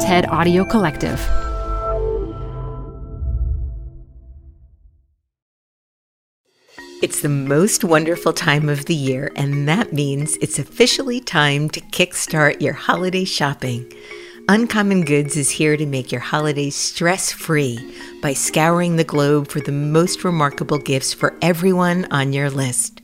TED Audio Collective. It's the most wonderful time of the year, and that means it's officially time to kickstart your holiday shopping. Uncommon Goods is here to make your holidays stress free by scouring the globe for the most remarkable gifts for everyone on your list.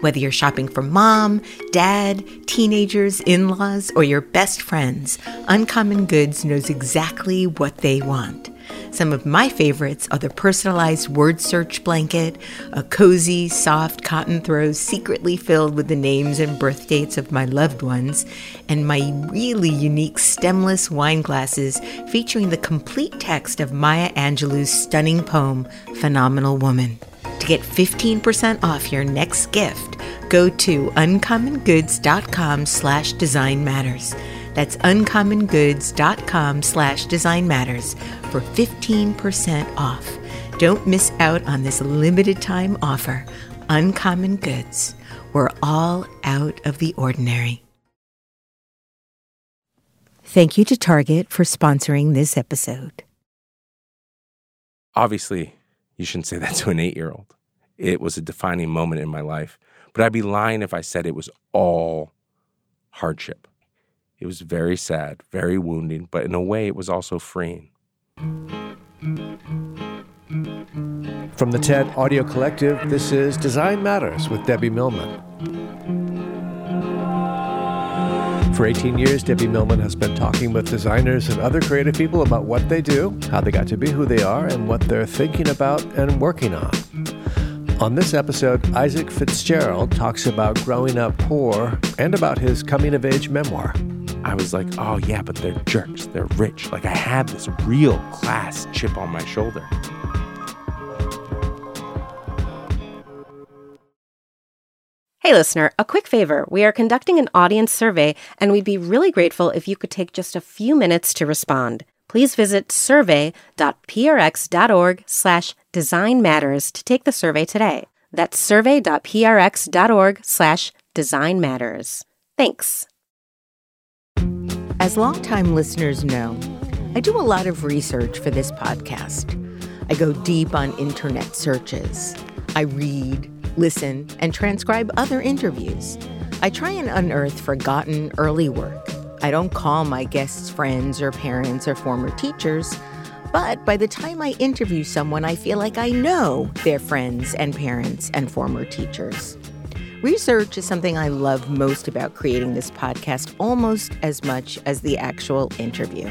Whether you're shopping for mom, dad, teenagers, in laws, or your best friends, Uncommon Goods knows exactly what they want. Some of my favorites are the personalized word search blanket, a cozy, soft cotton throw secretly filled with the names and birth dates of my loved ones, and my really unique stemless wine glasses featuring the complete text of Maya Angelou's stunning poem, Phenomenal Woman. To get 15% off your next gift, go to uncommongoods.com slash design matters. That's uncommongoods.com slash design matters for 15% off. Don't miss out on this limited time offer. Uncommon Goods. We're all out of the ordinary. Thank you to Target for sponsoring this episode. Obviously, you shouldn't say that to an eight year old. It was a defining moment in my life, but I'd be lying if I said it was all hardship. It was very sad, very wounding, but in a way, it was also freeing. From the TED Audio Collective, this is Design Matters with Debbie Millman. For 18 years, Debbie Millman has been talking with designers and other creative people about what they do, how they got to be who they are, and what they're thinking about and working on. On this episode, Isaac Fitzgerald talks about growing up poor and about his coming of age memoir. I was like, oh yeah, but they're jerks. They're rich. Like I had this real class chip on my shoulder. Hey, listener, a quick favor. We are conducting an audience survey, and we'd be really grateful if you could take just a few minutes to respond. Please visit survey.prx.org slash design matters to take the survey today. That's survey.prx.org slash design matters. Thanks. As longtime listeners know, I do a lot of research for this podcast. I go deep on internet searches. I read, listen, and transcribe other interviews. I try and unearth forgotten early work. I don't call my guests friends or parents or former teachers, but by the time I interview someone, I feel like I know their friends and parents and former teachers. Research is something I love most about creating this podcast almost as much as the actual interview.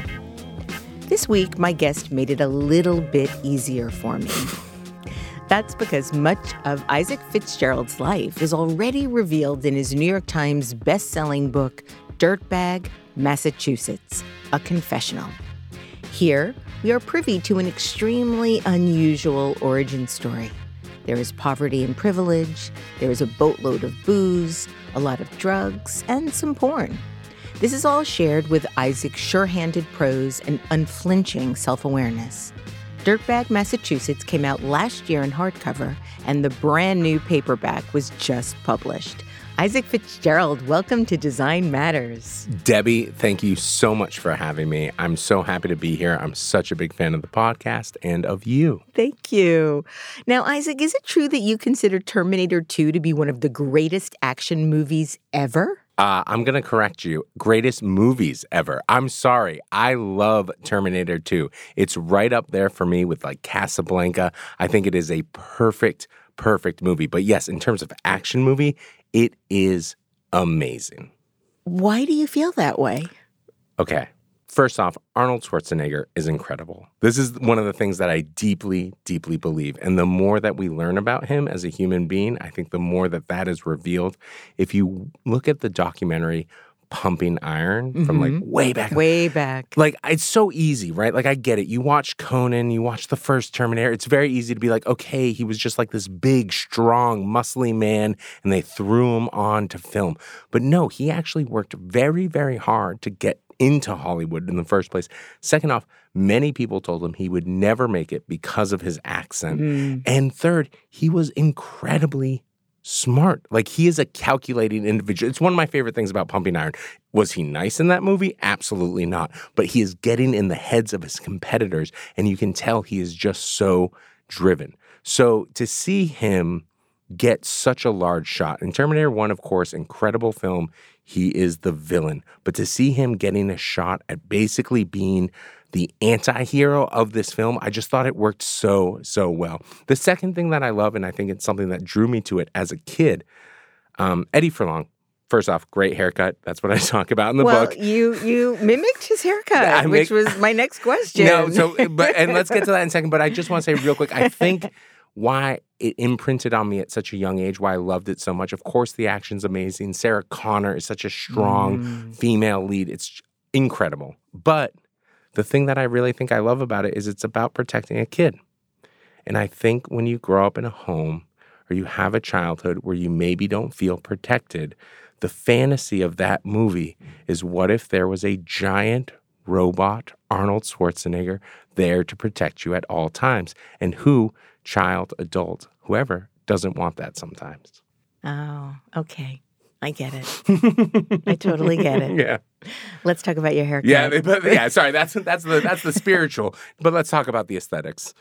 This week, my guest made it a little bit easier for me. That's because much of Isaac Fitzgerald's life is already revealed in his New York Times best-selling book, Dirtbag, Massachusetts, a confessional. Here, we are privy to an extremely unusual origin story. There is poverty and privilege, there is a boatload of booze, a lot of drugs, and some porn. This is all shared with Isaac's sure handed prose and unflinching self awareness. Dirtbag, Massachusetts came out last year in hardcover, and the brand new paperback was just published. Isaac Fitzgerald, welcome to Design Matters. Debbie, thank you so much for having me. I'm so happy to be here. I'm such a big fan of the podcast and of you. Thank you. Now, Isaac, is it true that you consider Terminator 2 to be one of the greatest action movies ever? Uh, I'm going to correct you. Greatest movies ever. I'm sorry. I love Terminator 2. It's right up there for me with like Casablanca. I think it is a perfect, perfect movie. But yes, in terms of action movie, it is amazing. Why do you feel that way? Okay. First off, Arnold Schwarzenegger is incredible. This is one of the things that I deeply, deeply believe. And the more that we learn about him as a human being, I think the more that that is revealed. If you look at the documentary pumping iron mm-hmm. from like mm-hmm. way back. Way back. Like it's so easy, right? Like I get it. You watch Conan, you watch the first Terminator. It's very easy to be like, okay, he was just like this big, strong, muscly man, and they threw him on to film. But no, he actually worked very, very hard to get into Hollywood in the first place. Second off, many people told him he would never make it because of his accent. Mm. And third, he was incredibly smart. Like he is a calculating individual. It's one of my favorite things about Pumping Iron. Was he nice in that movie? Absolutely not. But he is getting in the heads of his competitors, and you can tell he is just so driven. So to see him get such a large shot in Terminator 1, of course, incredible film. He is the villain. But to see him getting a shot at basically being the anti hero of this film, I just thought it worked so, so well. The second thing that I love, and I think it's something that drew me to it as a kid, um, Eddie Furlong. First off, great haircut. That's what I talk about in the well, book. you you mimicked his haircut, I which was my next question. No, so but and let's get to that in a second. But I just want to say real quick, I think why it imprinted on me at such a young age, why I loved it so much. Of course, the action's amazing. Sarah Connor is such a strong Mm. female lead. It's incredible. But the thing that I really think I love about it is it's about protecting a kid. And I think when you grow up in a home or you have a childhood where you maybe don't feel protected, the fantasy of that movie is what if there was a giant robot, Arnold Schwarzenegger, there to protect you at all times? And who, child, adult, whoever, doesn't want that sometimes? Oh, okay. I get it. I totally get it. Yeah. Let's talk about your haircut. Yeah, but yeah, sorry, that's that's the that's the spiritual. But let's talk about the aesthetics.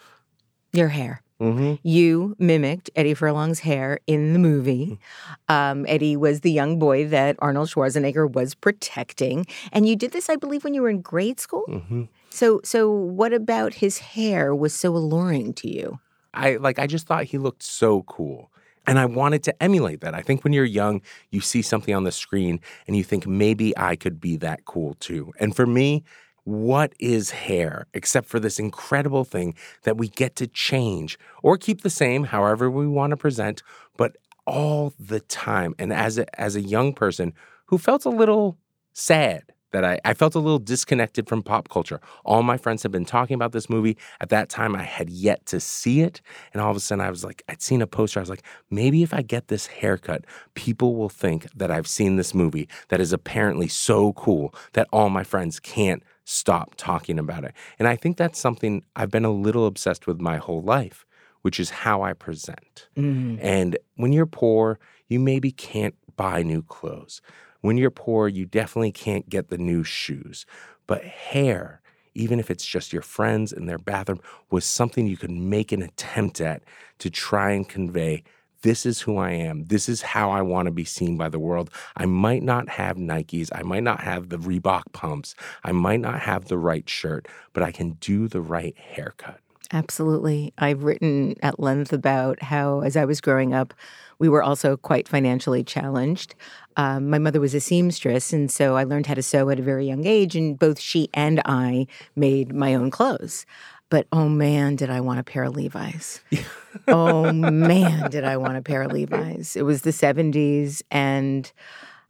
Your hair. Mm-hmm. You mimicked Eddie Furlong's hair in the movie. Um, Eddie was the young boy that Arnold Schwarzenegger was protecting, and you did this, I believe, when you were in grade school. Mm-hmm. So, so what about his hair was so alluring to you? I like I just thought he looked so cool. And I wanted to emulate that. I think when you're young, you see something on the screen and you think maybe I could be that cool too. And for me, what is hair except for this incredible thing that we get to change or keep the same however we want to present, but all the time. And as a as a young person who felt a little sad that I, I felt a little disconnected from pop culture. All my friends had been talking about this movie. At that time, I had yet to see it. And all of a sudden, I was like, I'd seen a poster. I was like, maybe if I get this haircut, people will think that I've seen this movie that is apparently so cool that all my friends can't stop talking about it. And I think that's something I've been a little obsessed with my whole life, which is how I present. Mm-hmm. And when you're poor, you maybe can't buy new clothes. When you're poor, you definitely can't get the new shoes. But hair, even if it's just your friends in their bathroom, was something you could make an attempt at to try and convey this is who I am. This is how I want to be seen by the world. I might not have Nikes. I might not have the Reebok pumps. I might not have the right shirt, but I can do the right haircut. Absolutely. I've written at length about how, as I was growing up, we were also quite financially challenged. Um, my mother was a seamstress, and so I learned how to sew at a very young age, and both she and I made my own clothes. But oh man, did I want a pair of Levi's. oh man, did I want a pair of Levi's. It was the 70s, and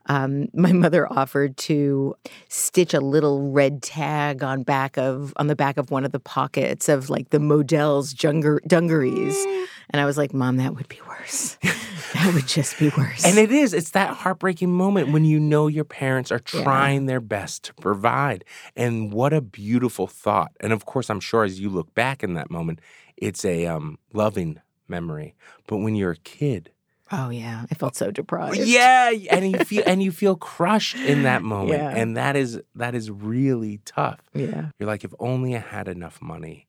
um, my mother offered to stitch a little red tag on back of on the back of one of the pockets of like the Modell's junger, dungarees, and I was like, "Mom, that would be worse. that would just be worse." And it is, it's that heartbreaking moment when you know your parents are trying their best to provide. And what a beautiful thought. And of course, I'm sure as you look back in that moment, it's a um, loving memory. But when you're a kid, oh yeah, I felt so deprived. yeah, and you feel and you feel crushed in that moment. Yeah. And that is that is really tough. yeah. You're like, if only I had enough money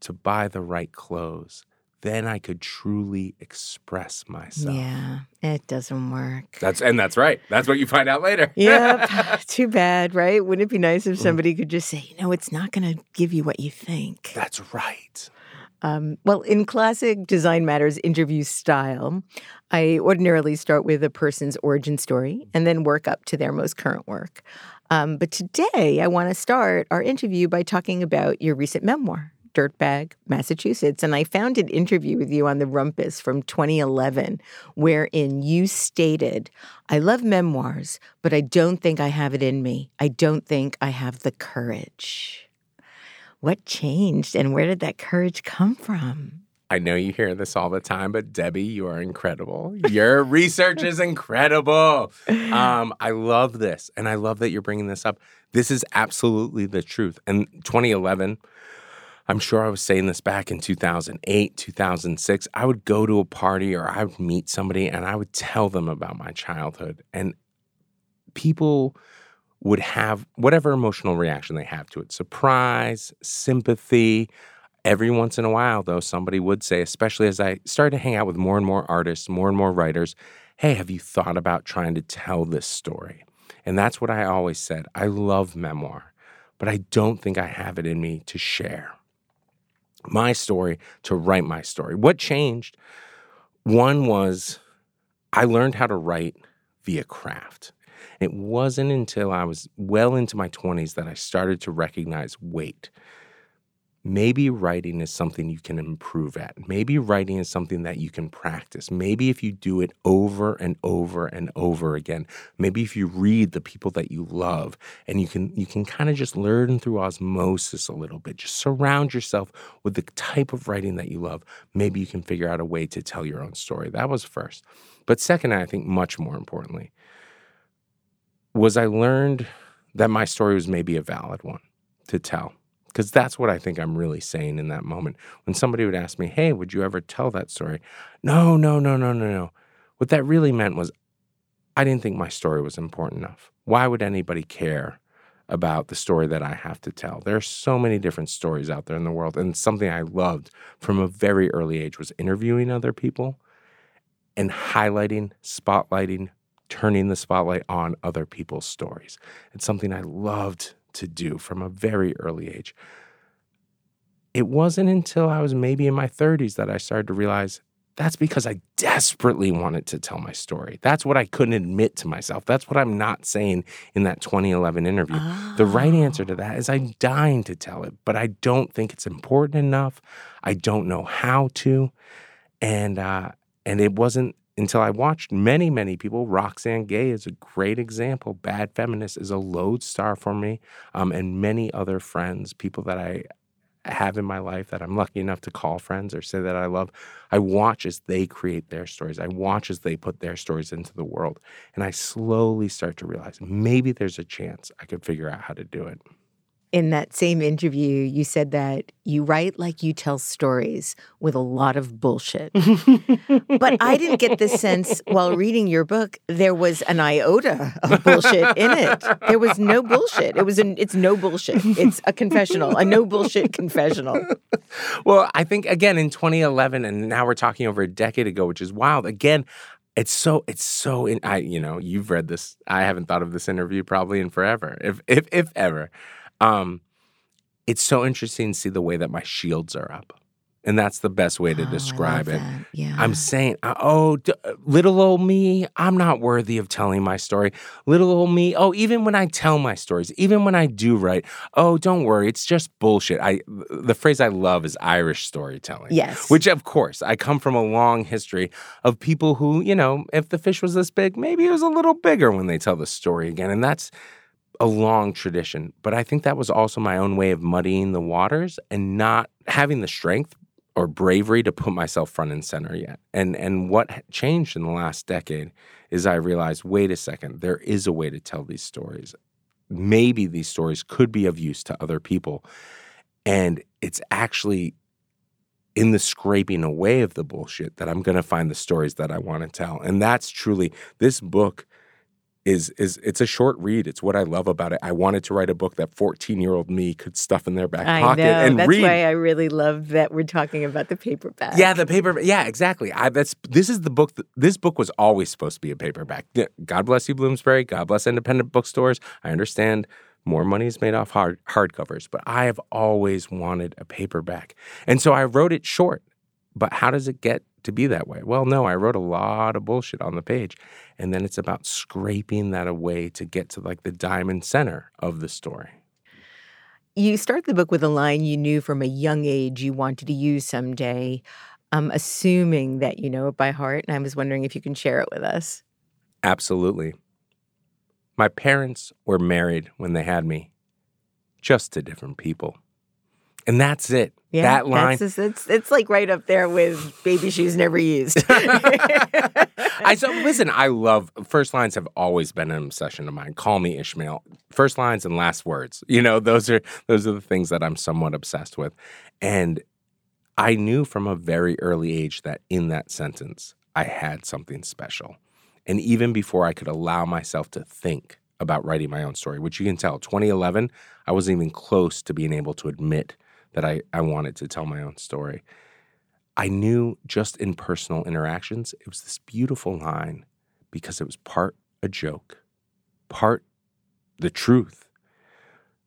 to buy the right clothes, then I could truly express myself. Yeah, it doesn't work. That's and that's right. That's what you find out later. Yep. Too bad, right? Wouldn't it be nice Mm. if somebody could just say, you know, it's not going to give you what you think? That's right. Um, well, in classic Design Matters interview style, I ordinarily start with a person's origin story and then work up to their most current work. Um, but today, I want to start our interview by talking about your recent memoir, Dirtbag, Massachusetts. And I found an interview with you on the Rumpus from 2011, wherein you stated, I love memoirs, but I don't think I have it in me. I don't think I have the courage. What changed and where did that courage come from? I know you hear this all the time, but Debbie, you are incredible. Your research is incredible. Um, I love this, and I love that you're bringing this up. This is absolutely the truth. And 2011, I'm sure I was saying this back in 2008, 2006. I would go to a party or I would meet somebody and I would tell them about my childhood. And people would have whatever emotional reaction they have to it surprise, sympathy. Every once in a while, though, somebody would say, especially as I started to hang out with more and more artists, more and more writers, hey, have you thought about trying to tell this story? And that's what I always said. I love memoir, but I don't think I have it in me to share my story, to write my story. What changed? One was I learned how to write via craft. It wasn't until I was well into my 20s that I started to recognize wait, maybe writing is something you can improve at. Maybe writing is something that you can practice. Maybe if you do it over and over and over again, maybe if you read the people that you love and you can you can kind of just learn through osmosis a little bit. Just surround yourself with the type of writing that you love. Maybe you can figure out a way to tell your own story. That was first. But second, I think much more importantly, was I learned that my story was maybe a valid one to tell because that's what I think I'm really saying in that moment. When somebody would ask me, Hey, would you ever tell that story? No, no, no, no, no, no. What that really meant was I didn't think my story was important enough. Why would anybody care about the story that I have to tell? There are so many different stories out there in the world. And something I loved from a very early age was interviewing other people and highlighting, spotlighting, turning the spotlight on other people's stories. It's something I loved to do from a very early age. It wasn't until I was maybe in my 30s that I started to realize that's because I desperately wanted to tell my story. That's what I couldn't admit to myself. That's what I'm not saying in that 2011 interview. Oh. The right answer to that is I'm dying to tell it, but I don't think it's important enough. I don't know how to. And uh, and it wasn't until I watched many, many people. Roxane Gay is a great example. Bad Feminist is a lodestar for me, um, and many other friends, people that I have in my life that I'm lucky enough to call friends or say that I love. I watch as they create their stories. I watch as they put their stories into the world. And I slowly start to realize maybe there's a chance I could figure out how to do it in that same interview, you said that you write like you tell stories with a lot of bullshit. but I didn't get the sense while reading your book there was an iota of bullshit in it. There was no bullshit. It was an it's no bullshit. It's a confessional, a no bullshit confessional. Well, I think again in 2011 and now we're talking over a decade ago, which is wild. Again, it's so it's so in I you know, you've read this. I haven't thought of this interview probably in forever. If if if ever. Um, it's so interesting to see the way that my shields are up. And that's the best way to oh, describe it. Yeah. I'm saying, uh, oh, d- uh, little old me, I'm not worthy of telling my story. Little old me, oh, even when I tell my stories, even when I do write, oh, don't worry, it's just bullshit. I the phrase I love is Irish storytelling. Yes. Which of course, I come from a long history of people who, you know, if the fish was this big, maybe it was a little bigger when they tell the story again. And that's a long tradition, but I think that was also my own way of muddying the waters and not having the strength or bravery to put myself front and center yet. And and what changed in the last decade is I realized, wait a second, there is a way to tell these stories. Maybe these stories could be of use to other people. And it's actually in the scraping away of the bullshit that I'm going to find the stories that I want to tell. And that's truly this book is is it's a short read. It's what I love about it. I wanted to write a book that 14 year old me could stuff in their back I pocket know. and that's read. why I really love that we're talking about the paperback. Yeah, the paper. Yeah, exactly. I, that's this is the book. That, this book was always supposed to be a paperback. God bless you, Bloomsbury. God bless independent bookstores. I understand more money is made off hard hardcovers, but I have always wanted a paperback, and so I wrote it short. But how does it get to be that way? Well, no, I wrote a lot of bullshit on the page. And then it's about scraping that away to get to like the diamond center of the story. You start the book with a line you knew from a young age you wanted to use someday. I'm assuming that you know it by heart, and I was wondering if you can share it with us. Absolutely. My parents were married when they had me, just to different people. And that's it. Yeah, that line. That's, it's, it's like right up there with baby shoes never used. I so listen. I love first lines. Have always been an obsession of mine. Call me Ishmael. First lines and last words. You know, those are those are the things that I'm somewhat obsessed with. And I knew from a very early age that in that sentence I had something special. And even before I could allow myself to think about writing my own story, which you can tell, 2011, I wasn't even close to being able to admit that I, I wanted to tell my own story. I knew just in personal interactions, it was this beautiful line because it was part a joke, part the truth,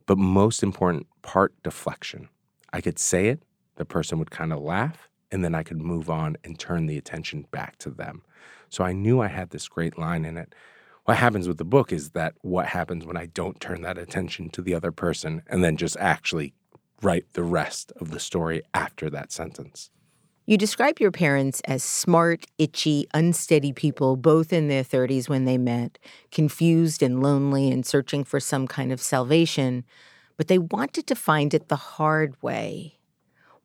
but most important, part deflection. I could say it, the person would kind of laugh, and then I could move on and turn the attention back to them. So I knew I had this great line in it. What happens with the book is that what happens when I don't turn that attention to the other person and then just actually write the rest of the story after that sentence. You describe your parents as smart, itchy, unsteady people, both in their 30s when they met, confused and lonely and searching for some kind of salvation, but they wanted to find it the hard way.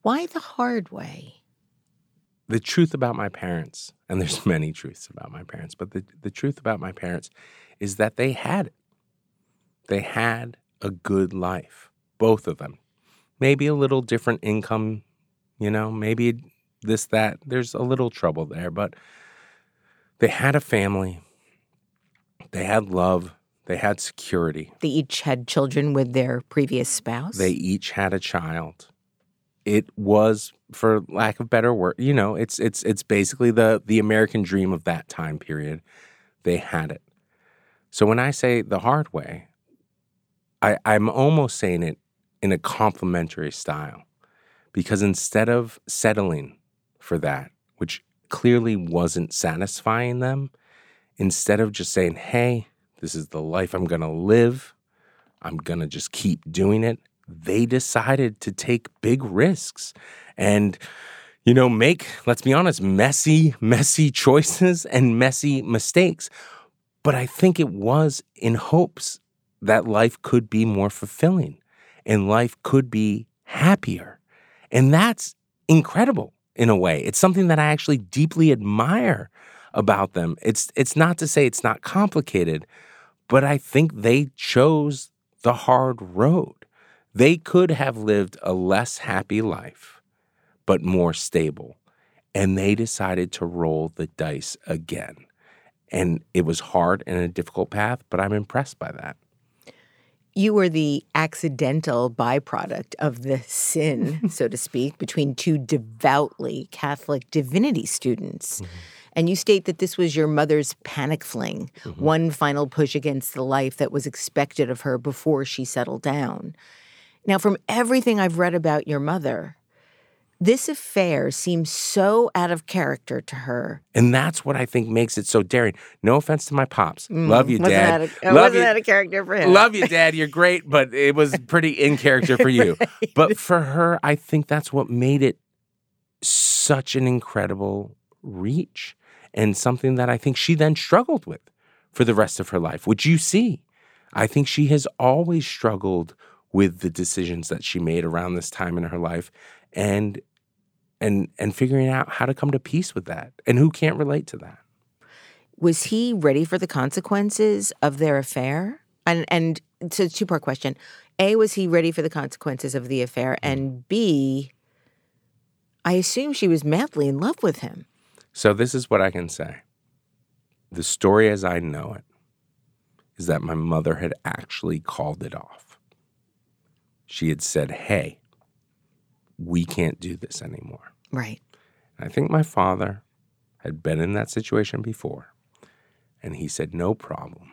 Why the hard way? The truth about my parents, and there's many truths about my parents, but the, the truth about my parents is that they had it. They had a good life, both of them maybe a little different income, you know, maybe this, that. There's a little trouble there, but they had a family, they had love, they had security. They each had children with their previous spouse. They each had a child. It was, for lack of better word, you know, it's it's it's basically the the American dream of that time period. They had it. So when I say the hard way, I, I'm almost saying it in a complimentary style. Because instead of settling for that, which clearly wasn't satisfying them, instead of just saying, hey, this is the life I'm going to live, I'm going to just keep doing it, they decided to take big risks and, you know, make, let's be honest, messy, messy choices and messy mistakes. But I think it was in hopes that life could be more fulfilling and life could be happier. And that's incredible in a way. It's something that I actually deeply admire about them. It's it's not to say it's not complicated, but I think they chose the hard road. They could have lived a less happy life, but more stable. And they decided to roll the dice again. And it was hard and a difficult path, but I'm impressed by that you were the accidental byproduct of the sin, so to speak, between two devoutly Catholic divinity students. Mm-hmm. And you state that this was your mother's panic fling, mm-hmm. one final push against the life that was expected of her before she settled down. Now, from everything I've read about your mother, this affair seems so out of character to her. And that's what I think makes it so daring. No offense to my pops. Mm, Love you, Dad. That a, Love wasn't you. that a character for him? Love you, Dad. You're great, but it was pretty in character for you. right. But for her, I think that's what made it such an incredible reach and something that I think she then struggled with for the rest of her life, which you see. I think she has always struggled with the decisions that she made around this time in her life and and and figuring out how to come to peace with that. And who can't relate to that? Was he ready for the consequences of their affair? And and it's a two part question. A was he ready for the consequences of the affair? And b i assume she was madly in love with him. So this is what i can say. The story as i know it is that my mother had actually called it off. She had said hey we can't do this anymore. Right. I think my father had been in that situation before, and he said, No problem.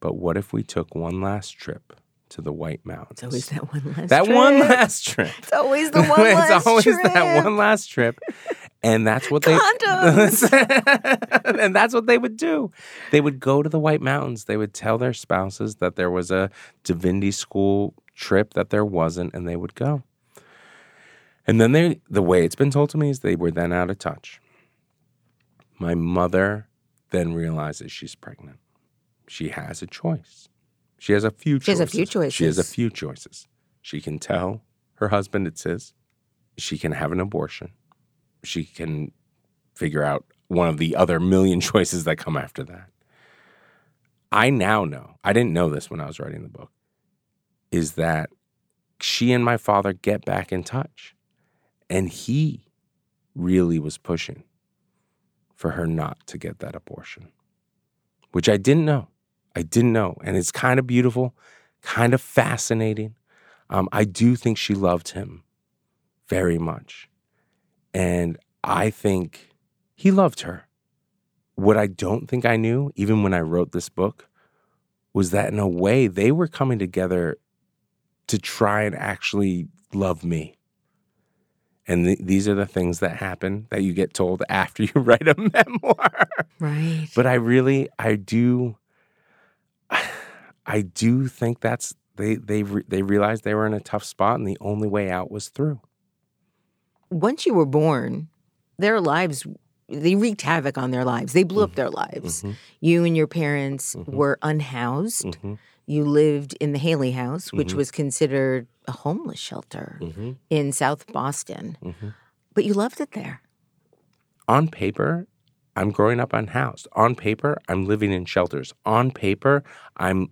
But what if we took one last trip to the White Mountains? It's always that one last trip. that trip. one last trip. It's always the one last trip. It's always trip. that one last trip. And that's what they and that's what they would do. They would go to the White Mountains. They would tell their spouses that there was a divinity school trip that there wasn't, and they would go. And then they, the way it's been told to me is they were then out of touch. My mother then realizes she's pregnant. She has a choice. She has a few choices. She has a few choices. She has a few choices. She can tell her husband, it's his. She can have an abortion. She can figure out one of the other million choices that come after that. I now know, I didn't know this when I was writing the book, is that she and my father get back in touch. And he really was pushing for her not to get that abortion, which I didn't know. I didn't know. And it's kind of beautiful, kind of fascinating. Um, I do think she loved him very much. And I think he loved her. What I don't think I knew, even when I wrote this book, was that in a way they were coming together to try and actually love me. And th- these are the things that happen that you get told after you write a memoir. Right. But I really, I do, I do think that's they they re- they realized they were in a tough spot, and the only way out was through. Once you were born, their lives they wreaked havoc on their lives. They blew up their lives. Mhm. You and your parents Mhm. were unhoused. You lived in the Haley House, which Mhm. was considered a homeless shelter Mm-hmm. in South Boston. Mm-hmm. But you loved it there. On paper, I'm growing up unhoused. On paper, I'm living in shelters. On paper, I'm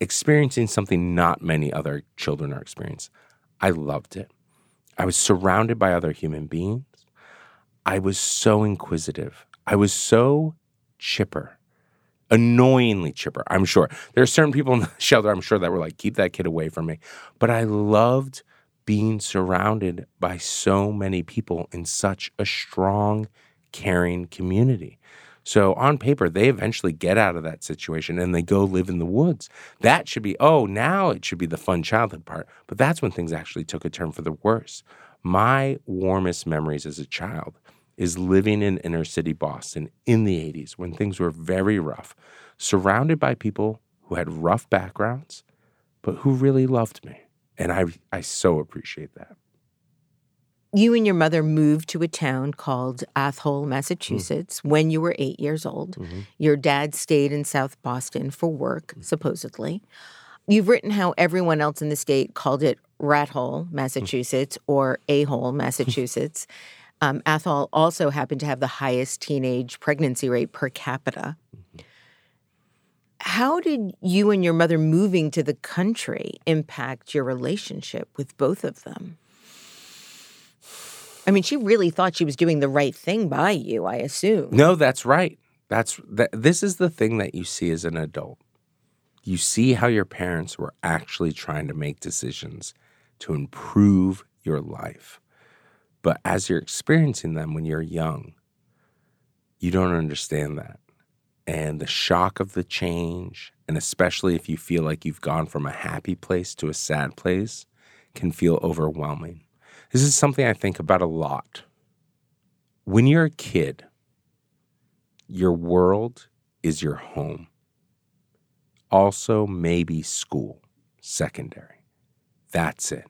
experiencing something not many other children are experiencing. I loved it. I was surrounded by other human beings. I was so inquisitive. I was so chipper, annoyingly chipper. I'm sure there are certain people in the shelter. I'm sure that were like, "Keep that kid away from me." But I loved being surrounded by so many people in such a strong, caring community. So on paper, they eventually get out of that situation and they go live in the woods. That should be, oh, now it should be the fun childhood part. But that's when things actually took a turn for the worse. My warmest memories as a child is living in inner city Boston in the 80s when things were very rough, surrounded by people who had rough backgrounds, but who really loved me. And I, I so appreciate that. You and your mother moved to a town called Athol, Massachusetts, when you were eight years old. Mhm. Your dad stayed in South Boston for work, supposedly. You've written how everyone else in the state called it Rat Hole, Massachusetts, or A Hole, Massachusetts. Um, Athol also happened to have the highest teenage pregnancy rate per capita. How did you and your mother moving to the country impact your relationship with both of them? I mean, she really thought she was doing the right thing by you, I assume. No, that's right. That's that. This is the thing that you see as an adult. You see how your parents were actually trying to make decisions to improve your life. But as you're experiencing them when you're young, you don't understand that. And the shock of the change, and especially if you feel like you've gone from a happy place to a sad place, can feel overwhelming. This is something I think about a lot. When you're a kid, your world is your home. Also, maybe school, secondary. That's it.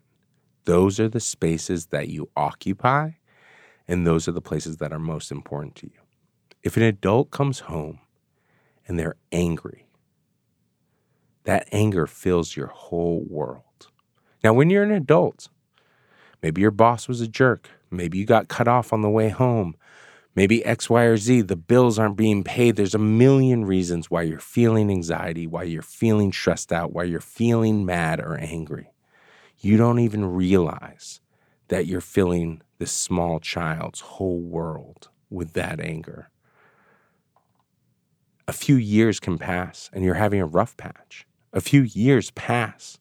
Those are the spaces that you occupy, and those are the places that are most important to you. If an adult comes home and they're angry, that anger fills your whole world. Now, when you're an adult, maybe your boss was a jerk, maybe you got cut off on the way home, maybe X, Y, or Z, the bills aren't being paid. There's a million reasons why you're feeling anxiety, why you're feeling stressed out, why you're feeling mad or angry. You don't even realize that you're filling this small child's whole world with that anger. A few years can pass and you're having a rough patch. A few years pass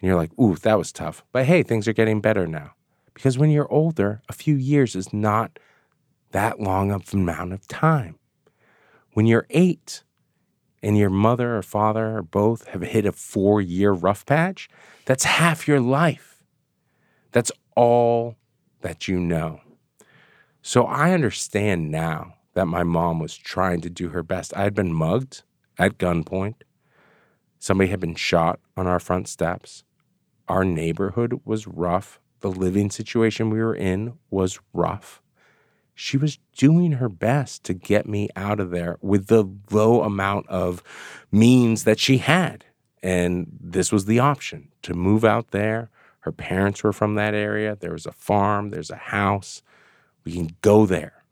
and you're like, ooh, that was tough. But hey, things are getting better now. Because when you're older, a few years is not that long of amount of time. When you're eight and your mother or father or both have hit a four year rough patch, that's half your life. That's all that you know. So I understand now that my mom was trying to do her best. I had been mugged at gunpoint. Somebody had been shot on our front steps. Our neighborhood was rough. The living situation we were in was rough she was doing her best to get me out of there with the low amount of means that she had. And this was the option to move out there. Her parents were from that area. There was a farm, there's a house. We can go there.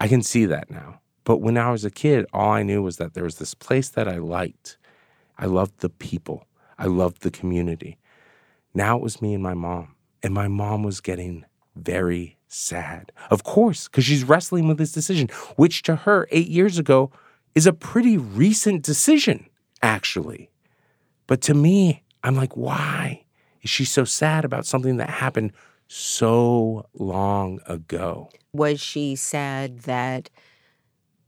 I can see that now. But when I was a kid, all I knew was that there was this place that I liked. I loved the people, I loved the community. Now it was me and my mom. And my mom was getting very sad. Of course, because she's wrestling with this decision, which to her eight years ago is a pretty recent decision, actually. But to me, I'm like, why is she so sad about something that happened so long ago? Was she sad that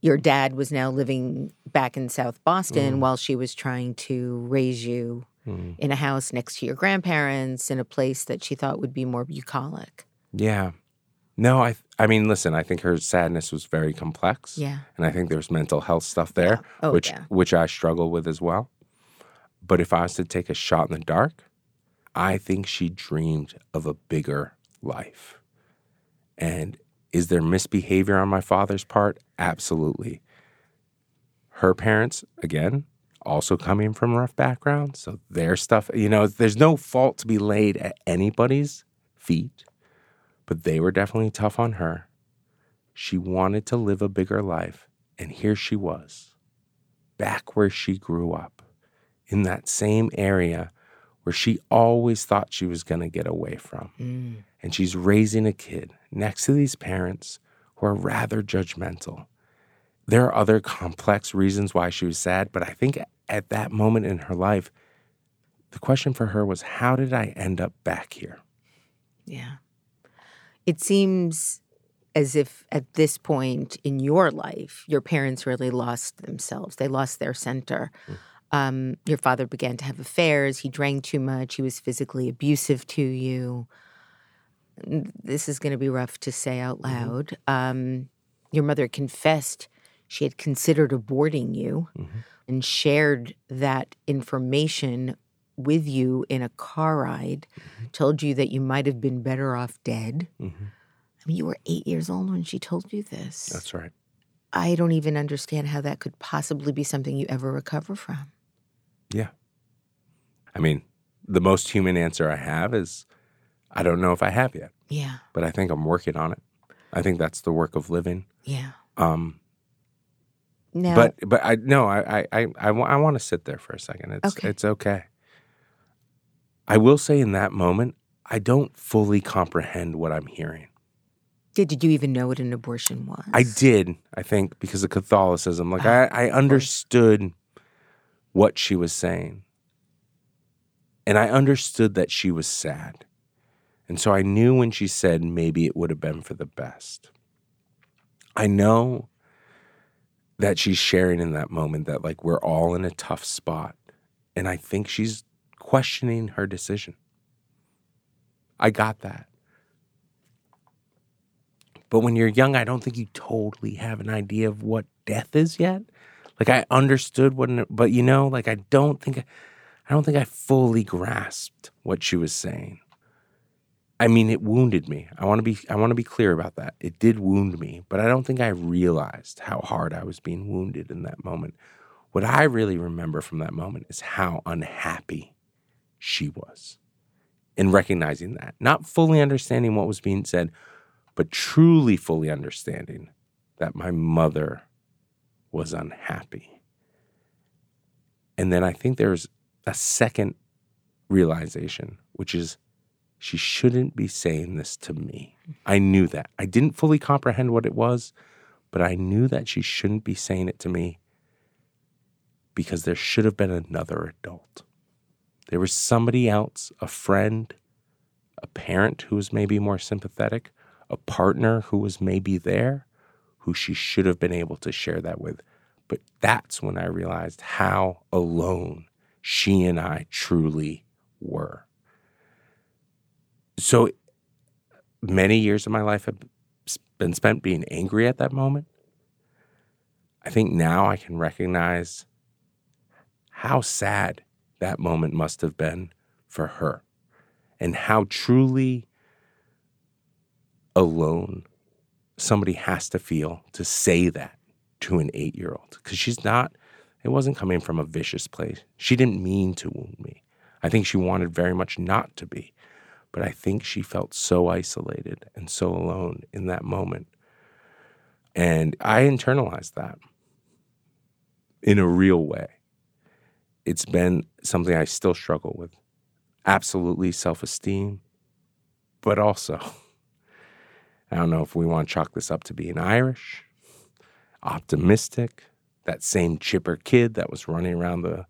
your dad was now living back in South Boston Mm. while she was trying to raise you Mm. in a house next to your grandparents in a place that she thought would be more bucolic? Yeah. No, I I mean, listen, I think her sadness was very complex. Yeah. And I think there's mental health stuff there, Oh, which yeah. which I struggle with as well. But if I was to take a shot in the dark, I think she dreamed of a bigger life. And is there misbehavior on my father's part? Absolutely. Her parents, again, also coming from rough backgrounds, so their stuff, you know, there's no fault to be laid at anybody's feet, but they were definitely tough on her. She wanted to live a bigger life, and here she was, back where she grew up, in that same area where she always thought she was going to get away from. Mm. And she's raising a kid next to these parents who are rather judgmental. There are other complex reasons why she was sad, but I think at that moment in her life, the question for her was, How did I end up back here? Yeah. It seems as if at this point in your life, your parents really lost themselves. They lost their center. Um, your father began to have affairs. He drank too much. He was physically abusive to you. This is going to be rough to say out loud. Um, your mother confessed she had considered aborting you and shared that information with you in a car ride, told you that you might have been better off dead. Mhm. I mean, you were eight years old when she told you this. That's right. I don't even understand how that could possibly be something you ever recover from. Yeah. I mean, the most human answer I have is I don't know if I have yet, Yeah, but I think I'm working on it. I think that's the work of living. yeah. Um, Now, but but I no I I I, I, wa- I want to sit there for a second. It's Okay. it's okay. I will say in that moment, I don't fully comprehend what I'm hearing. did did you even know what an abortion was? I did, I think, because of Catholicism. Like I, ah, I understood what she was saying. And I understood that she was sad. And so I knew when she said maybe it would have been for the best. I know that she's sharing in that moment that like we're all in a tough spot. And I think she's questioning her decision. I got that. But when you're young, I don't think you totally have an idea of what death is yet. Like I understood what, but you know, like I don't think, I don't think I fully grasped what she was saying. I mean, it wounded me. I want to be, I want to be clear about that. It did wound me, but I don't think I realized how hard I was being wounded in that moment. What I really remember from that moment is how unhappy she was, and recognizing that, not fully understanding what was being said, but truly fully understanding that my mother was unhappy. And then I think there's a second realization, which is she shouldn't be saying this to me. I knew that. I didn't fully comprehend what it was, but I knew that she shouldn't be saying it to me because there should have been another adult. There was somebody else, a friend, a parent who was maybe more sympathetic, a partner who was maybe there, who she should have been able to share that with. But that's when I realized how alone she and I truly were. So many years of my life have been spent being angry at that moment. I think now I can recognize how sad that moment must have been for her and how truly alone somebody has to feel to say that to an eight year old because she's not, it wasn't coming from a vicious place. She didn't mean to wound me. I think she wanted very much not to be. But I think she felt so isolated and so alone in that moment. And I internalized that in a real way. It's been something I still struggle with. Absolutely self esteem, but also, I don't know if we want to chalk this up to being Irish, optimistic, that same chipper kid that was running around the,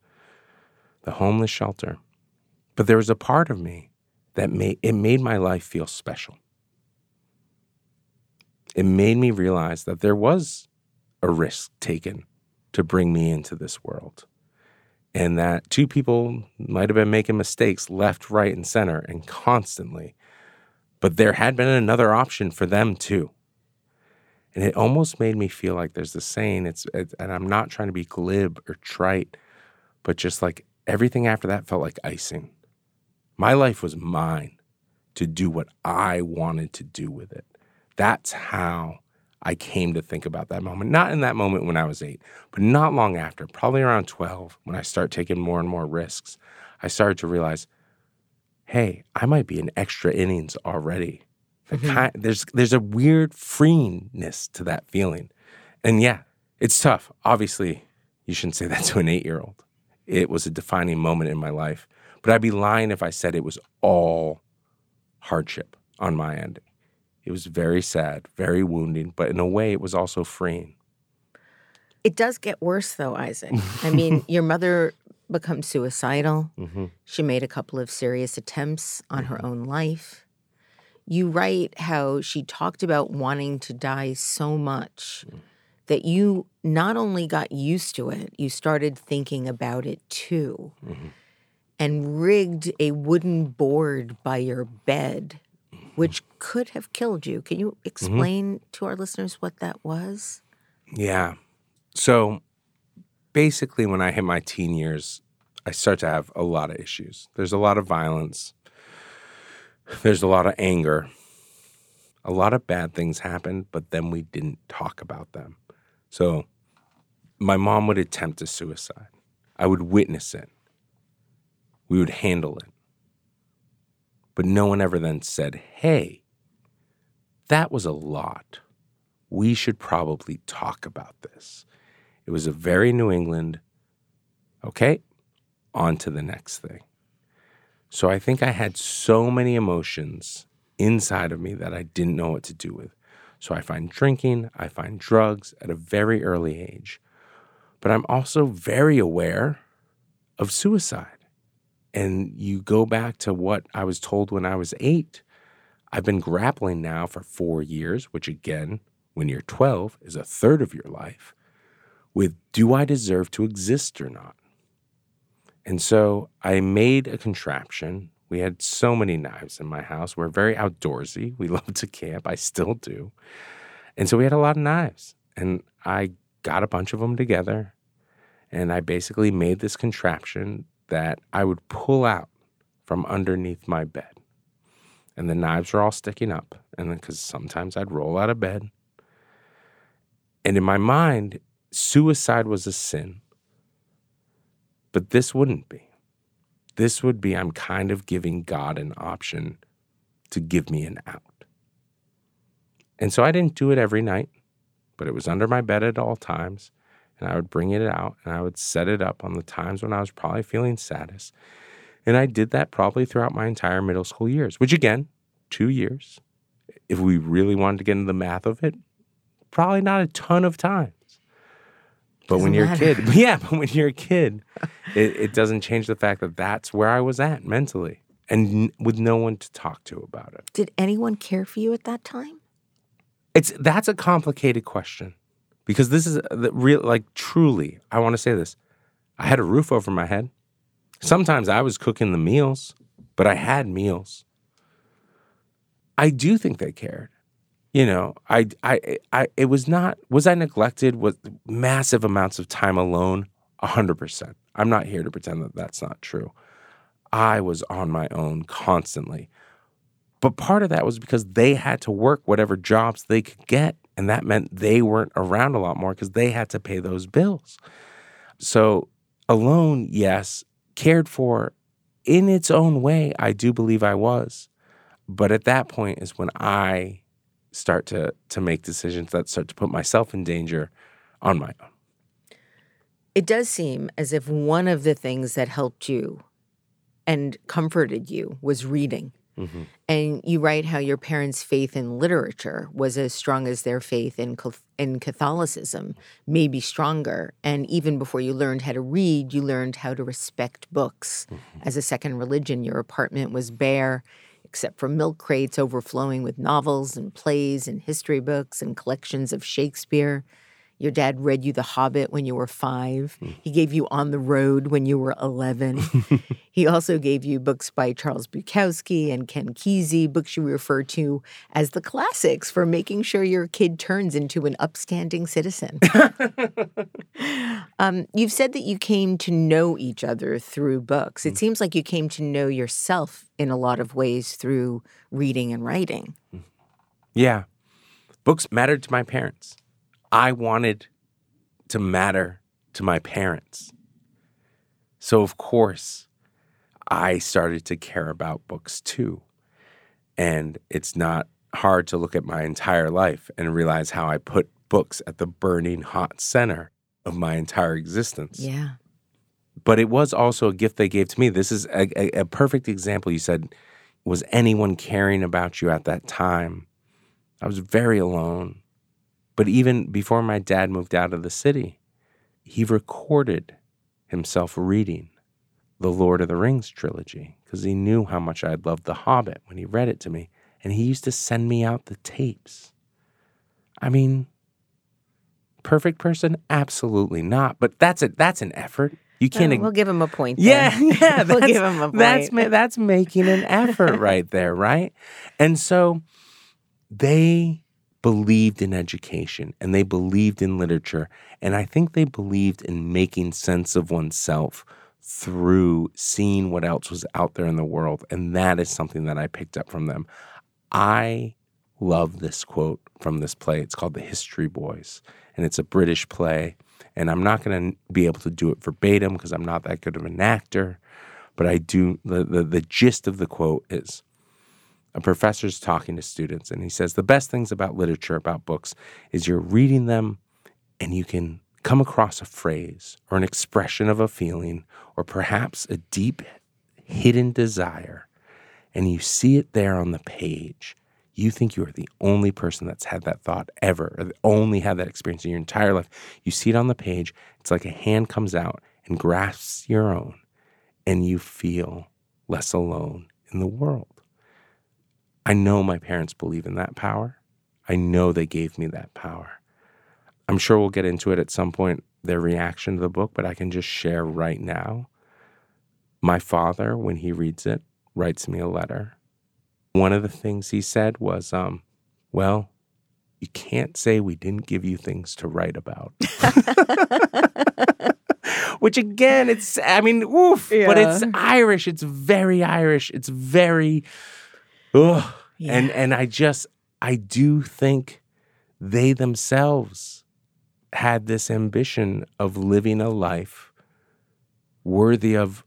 the homeless shelter. But there was a part of me that made it made my life feel special. It made me realize that there was a risk taken to bring me into this world. And that two people might have been making mistakes left, right, and center and constantly. But there had been another option for them too. And it almost made me feel like there's this saying, it's and I'm not trying to be glib or trite, but just like everything after that felt like icing. My life was mine to do what I wanted to do with it. That's how I came to think about that moment. Not in that moment when I was eight, but not long after, probably around 12, when I start taking more and more risks, I started to realize, hey, I might be in extra innings already. Mm-hmm. Kind, there's there's a weird freeness to that feeling. And yeah, it's tough. Obviously, you shouldn't say that to an eight year old. It was a defining moment in my life. But I'd be lying if I said it was all hardship on my end. It was very sad, very wounding, but in a way, it was also freeing. It does get worse, though, Isaac. I mean, your mother becomes suicidal. Mm-hmm. She made a couple of serious attempts on mm-hmm. her own life. You write how she talked about wanting to die so much mm-hmm. that you not only got used to it, you started thinking about it too. Mm-hmm and rigged a wooden board by your bed, which could have killed you. Can you mm-hmm. explain mm-hmm. to our listeners what that was? Yeah. So basically, when I hit my teen years, I start to have a lot of issues. There's a lot of violence, there's a lot of anger. A lot of bad things happened, but then we didn't talk about them. So my mom would attempt a suicide. I would witness it we would handle it. But no one ever then said, hey, that was a lot. We should probably talk about this. It was a very New England, okay, on to the next thing. So I think I had so many emotions inside of me that I didn't know what to do with. So I find drinking, I find drugs at a very early age. But I'm also very aware of suicide and you go back to what I was told when I was eight. I've been grappling now for four years, which again, when you're 12, is a third of your life, with do I deserve to exist or not? And so I made a contraption. We had so many knives in my house. We're very outdoorsy. We love to camp. I still do. And so we had a lot of knives. And I got a bunch of them together. And I basically made this contraption that I would pull out from underneath my bed. And the knives were all sticking up. And then, because sometimes I'd roll out of bed. And in my mind, suicide was a sin. But this wouldn't be. This would be I'm kind of giving God an option to give me an out. And so I didn't do it every night, but it was under my bed at all times and I would bring it out and I would set it up on the times when I was probably feeling saddest. And I did that probably throughout my entire middle school years, which again, two years. If we really wanted to get into the math of it, probably not a ton of times. But doesn't when you're matter. a kid, yeah, but when you're a kid, it, it doesn't change the fact that that's where I was at mentally and with no one to talk to about it. Did anyone care for you at that time? It's that's a complicated question because this is uh, the real, like, truly, I want to say this. I had a roof over my head. Sometimes I was cooking the meals, but I had meals. I do think they cared. You know, I, I, I, it was not, was I neglected with massive amounts of time alone? 100%. I'm not here to pretend that that's not true. I was on my own constantly. But part of that was because they had to work whatever jobs they could get. And that meant they weren't around a lot more because they had to pay those bills. So, alone, yes, cared for, in its own way, I do believe I was. But at that point is when I start to to make decisions that start to put myself in danger on my own. It does seem as if one of the things that helped you and comforted you was reading. Mm-hmm. And you write how your parents' faith in literature was as strong as their faith in in Catholicism, maybe stronger. And even before you learned how to read, you learned how to respect books. Mm-hmm. As a second religion, your apartment was bare, except for milk crates overflowing with novels and plays and history books and collections of Shakespeare. Your dad read you The Hobbit when you were five. Hmm. He gave you On the Road when you were 11. he also gave you books by Charles Bukowski and Ken Kesey, books you refer to as the classics for making sure your kid turns into an upstanding citizen. um, you've said that you came to know each other through books. It seems like you came to know yourself in a lot of ways through reading and writing. Yeah. Books mattered to my parents. I wanted to matter to my parents. So, of course, I started to care about books too. And it's not hard to look at my entire life and realize how I put books at the burning hot center of my entire existence. Yeah. But it was also a gift they gave to me. This is a, a, a perfect example. You said, Was anyone caring about you at that time? I was very alone. But even before my dad moved out of the city, he recorded himself reading the Lord of the Rings trilogy because he knew how much I loved The Hobbit when he read it to me. And he used to send me out the tapes. I mean, perfect person? Absolutely not. But that's a that's an effort. You can't. Oh, we'll give him a point. Yeah, then. yeah. we'll give him a point. That's that's making an effort right there, right? And so they believed in education and they believed in literature, and I think they believed in making sense of oneself through seeing what else was out there in the world, and that is something that I picked up from them. I love this quote from this play. It's called The History Boys, and it's a British play. And I'm not going to be able to do it verbatim because I'm not that good of an actor. But I do, the, the, the gist of the quote is a professor's talking to students, and he says, The best things about literature, about books, is you're reading them and you can come across a phrase or an expression of a feeling or perhaps a deep hidden desire, and you see it there on the page you think you are the only person that's had that thought ever, or only had that experience in your entire life. You see it on the page. It's like a hand comes out and grasps your own, and you feel less alone in the world. I know my parents believe in that power. I know they gave me that power. I'm sure we'll get into it at some point, their reaction to the book, but I can just share right now. My father, when he reads it, writes me a letter one of the things he said was, um, well, you can't say we didn't give you things to write about. Which again, it's, I mean, oof, but it's Irish. It's very Irish. It's very, ugh. Yeah. And, and I just, I do think they themselves had this ambition of living a life worthy of,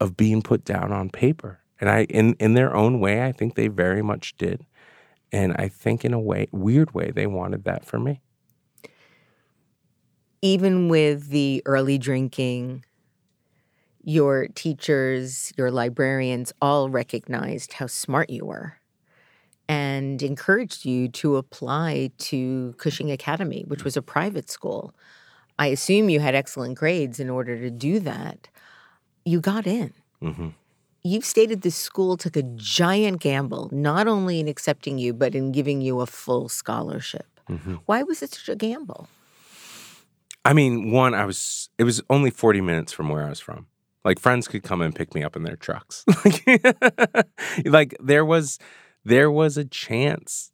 of being put down on paper. And I, in, in their own way, I think they very much did. And I think in a way, weird way, they wanted that for me. Even with the early drinking, your teachers, your librarians all recognized how smart you were and encouraged you to apply to Cushing Academy, which was a private school. I assume you had excellent grades in order to do that. You got in. Mm-hmm. You've stated the school took a giant gamble, not only in accepting you, but in giving you a full scholarship. Mm-hmm. Why was it such a gamble? I mean, one, I was, it was only 40 minutes from where I was from. Like friends could come and pick me up in their trucks. like there was, there was a chance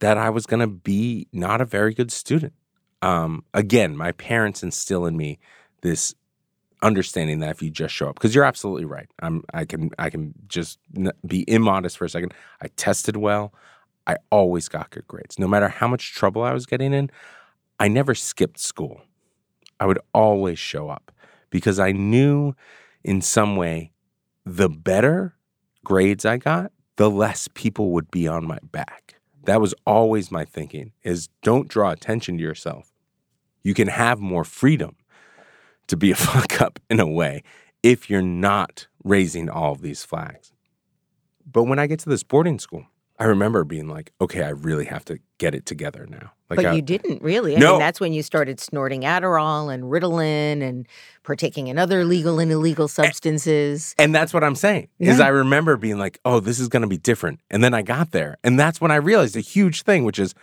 that I was going to be not a very good student. Um, again, my parents instill in me this understanding that if you just show up, because you're absolutely right. I'm, I can, I can just be immodest for a second. I tested well. I always got good grades, no matter how much trouble I was getting in. I never skipped school. I would always show up because I knew in some way the better grades I got, the less people would be on my back. That was always my thinking is don't draw attention to yourself. You can have more freedom to be a fuck up in a way if you're not raising all of these flags. But when I get to this boarding school, I remember being like, okay, I really have to get it together now. Like but I, you didn't really. I No. mean, that's when you started snorting Adderall and Ritalin and partaking in other legal and illegal substances. And that's what I'm saying. Is I remember being like, "Oh, this is going to be different." And then I got there, and that's when I realized a huge thing, which is,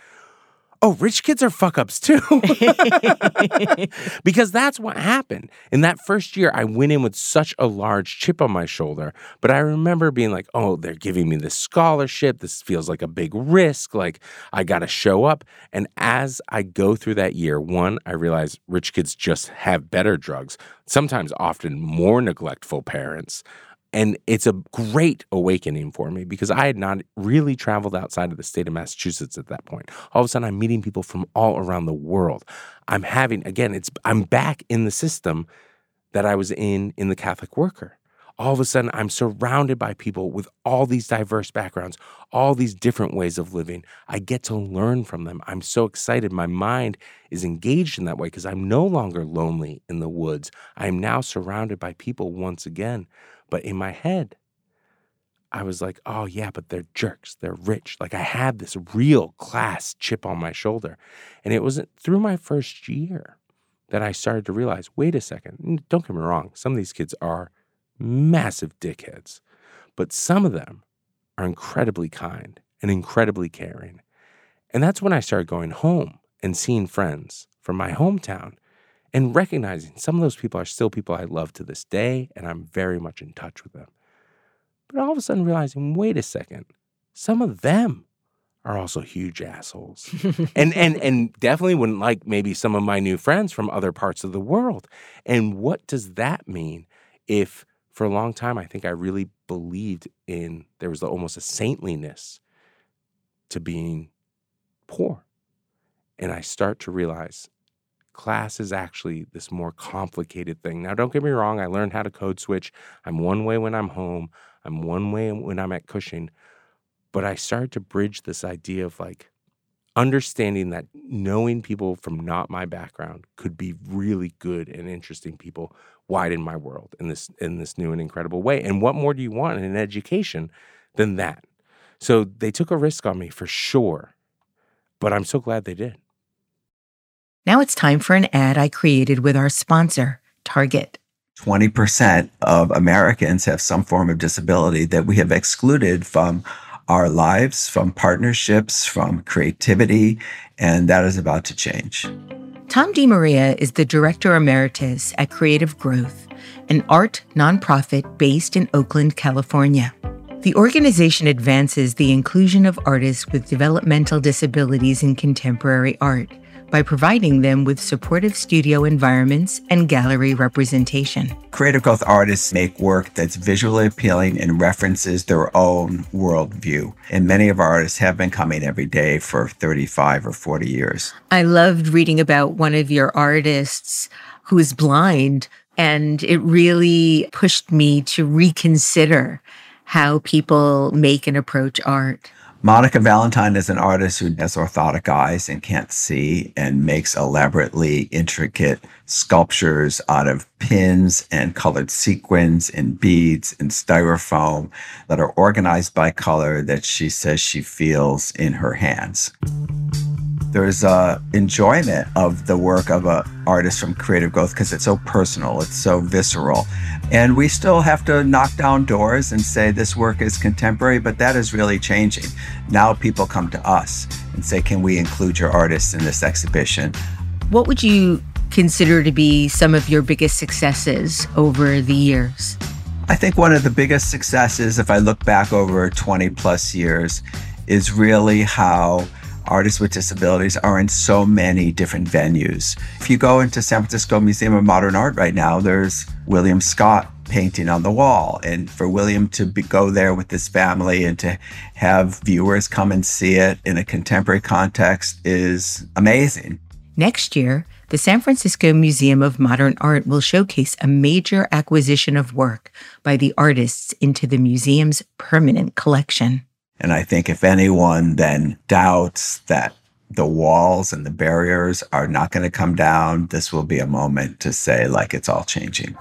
"Oh, rich kids are fuck ups too." because that's what happened. In that first year, I went in with such a large chip on my shoulder, but I remember being like, "Oh, they're giving me this scholarship. This feels like a big risk. Like I got to show up." And as I go through that year, one, I realize rich kids just have better drugs, sometimes often more neglectful parents. And it's a great awakening for me because I had not really traveled outside of the state of Massachusetts at that point. All of a sudden, I'm meeting people from all around the world. I'm having, again, it's I'm back in the system that I was in in the Catholic worker. All of a sudden, I'm surrounded by people with all these diverse backgrounds, all these different ways of living. I get to learn from them. I'm so excited. My mind is engaged in that way because I'm no longer lonely in the woods. I am now surrounded by people once again. But in my head, I was like, oh, yeah, but they're jerks. They're rich. Like I had this real class chip on my shoulder. And it wasn't through my first year that I started to realize wait a second, don't get me wrong, some of these kids are massive dickheads, but some of them are incredibly kind and incredibly caring. And that's when I started going home and seeing friends from my hometown and recognizing some of those people are still people I love to this day, and I'm very much in touch with them. But all of a sudden realizing, wait a second, some of them are also huge assholes. and and and definitely wouldn't like maybe some of my new friends from other parts of the world. And what does that mean if for a long time I think I really believed in there was almost a saintliness to being poor. And I start to realize class is actually this more complicated thing. Now, don't get me wrong, I learned how to code switch. I'm one way when I'm home, I'm one way when I'm at Cushing. But I started to bridge this idea of like understanding that knowing people from not my background could be really good and interesting people widen my world in this in this new and incredible way. And what more do you want in an education than that? So they took a risk on me for sure. But I'm so glad they did. Now it's time for an ad I created with our sponsor, Target. 20% of Americans have some form of disability that we have excluded from our lives, from partnerships, from creativity, and that is about to change. Tom DiMaria is the Director Emeritus at Creative Growth, an art nonprofit based in Oakland, California. The organization advances the inclusion of artists with developmental disabilities in contemporary art by providing them with supportive studio environments and gallery representation. Creative growth artists make work that's visually appealing and references their own worldview. And many of our artists have been coming every day for 35 or 40 years. I loved reading about one of your artists who is blind, and it really pushed me to reconsider how people make and approach art. Monica Valentine is an artist who has orthotic eyes and can't see and makes elaborately intricate sculptures out of pins and colored sequins and beads and styrofoam that are organized by color that she says she feels in her hands. There's a enjoyment of the work of an artist from Creative Growth because it's so personal, it's so visceral. And we still have to knock down doors and say this work is contemporary, but that is really changing. Now people come to us and say, Can we include your artists in this exhibition? What would you consider to be some of your biggest successes over the years? I think one of the biggest successes, if I look back over 20 plus years, is really how artists with disabilities are in so many different venues. If you go into San Francisco Museum of Modern Art right now, there's William Scott painting on the wall. And for William to be, go there with his family and to have viewers come and see it in a contemporary context is amazing. Next year, the San Francisco Museum of Modern Art will showcase a major acquisition of work by the artists into the museum's permanent collection. And I think if anyone then doubts that the walls and the barriers are not going to come down, this will be a moment to say, like, it's all changing.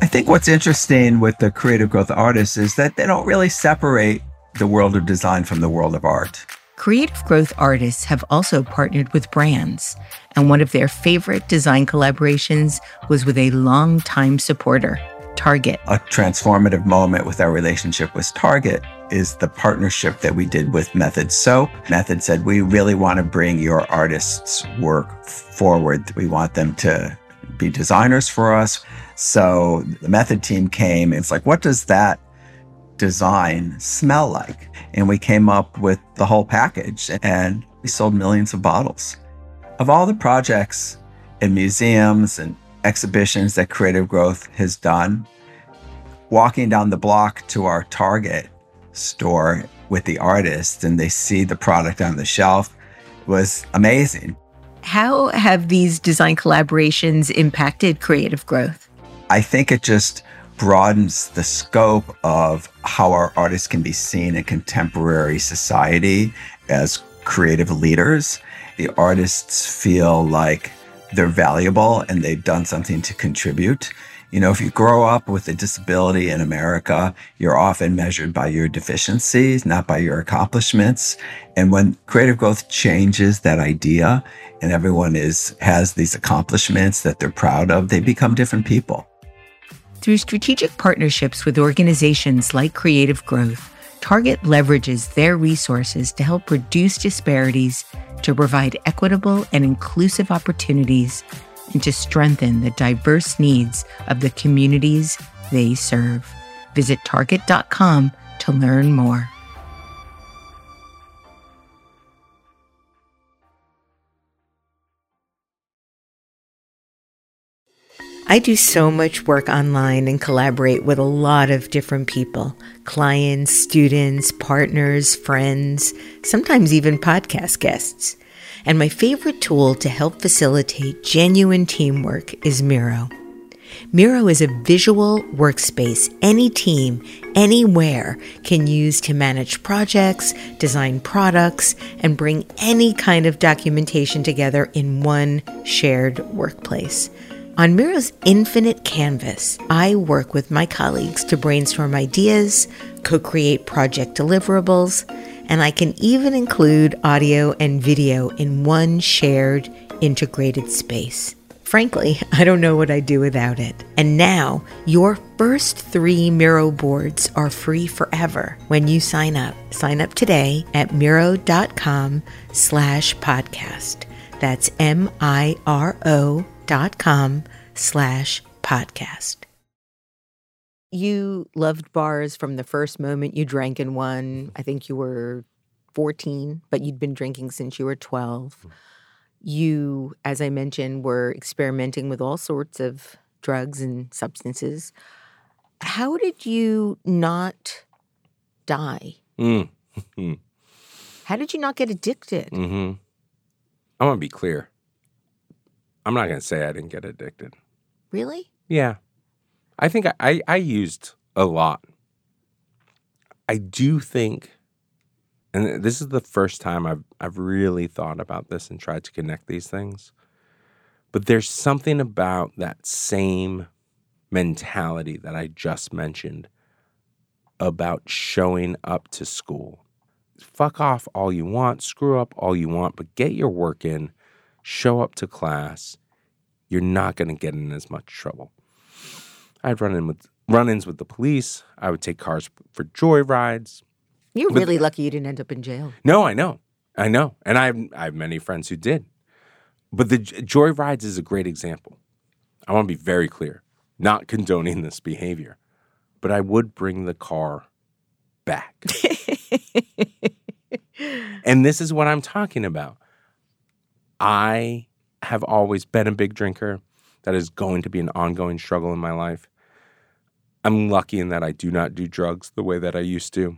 I think what's interesting with the creative growth artists is that they don't really separate the world of design from the world of art. Creative growth artists have also partnered with brands, and one of their favorite design collaborations was with a longtime supporter, Target. A transformative moment with our relationship with Target is the partnership that we did with Method Soap. Method said, We really want to bring your artists' work forward. We want them to be designers for us. So the Method team came. It's like, what does that design smell like? And we came up with the whole package and we sold millions of bottles. Of all the projects in museums and exhibitions that Creative Growth has done, walking down the block to our Target store with the artist and they see the product on the shelf was amazing. How have these design collaborations impacted creative growth? I think it just broadens the scope of how our artists can be seen in contemporary society as creative leaders. The artists feel like they're valuable and they've done something to contribute. You know, if you grow up with a disability in America, you're often measured by your deficiencies, not by your accomplishments. And when creative growth changes that idea and everyone is has these accomplishments that they're proud of, they become different people. Through strategic partnerships with organizations like Creative Growth, Target leverages their resources to help reduce disparities, to provide equitable and inclusive opportunities, and to strengthen the diverse needs of the communities they serve. Visit Target.com to learn more. I do so much work online and collaborate with a lot of different people clients, students, partners, friends, sometimes even podcast guests. And my favorite tool to help facilitate genuine teamwork is Miro. Miro is a visual workspace any team, anywhere can use to manage projects, design products, and bring any kind of documentation together in one shared workplace. On Miro's infinite canvas, I work with my colleagues to brainstorm ideas, co create project deliverables, and I can even include audio and video in one shared, integrated space. Frankly, I don't know what I'd do without it. And now, your first three Miro boards are free forever when you sign up. Sign up today at Miro.com slash podcast. That's M-I-R-O dot com slash podcast. You loved bars from the first moment you drank in one. I think you were 14, but you'd been drinking since you were 12. You, as I mentioned, were experimenting with all sorts of drugs and substances. How did you not die? Mm. How did you not get addicted? hmm I want to be clear. I'm not going to say I didn't get addicted. Really? Yeah. I think I, I, I used a lot. I do think, and this is the first time I've, I've really thought about this and tried to connect these things. But there's something about that same mentality that I just mentioned about showing up to school. Fuck off all you want, screw up all you want, but get your work in, show up to class. You're not going to get in as much trouble. I'd run in with run-ins with the police. I would take cars for joyrides. You're really lucky you didn't end up in jail. No, I know, I know, and I have I have many friends who did. But the joyrides is a great example. I want to be very clear, not condoning this behavior, but I would bring the car back. and this is what I'm talking about. I have always been a big drinker. That is going to be an ongoing struggle in my life. I'm lucky in that I do not do drugs the way that I used to.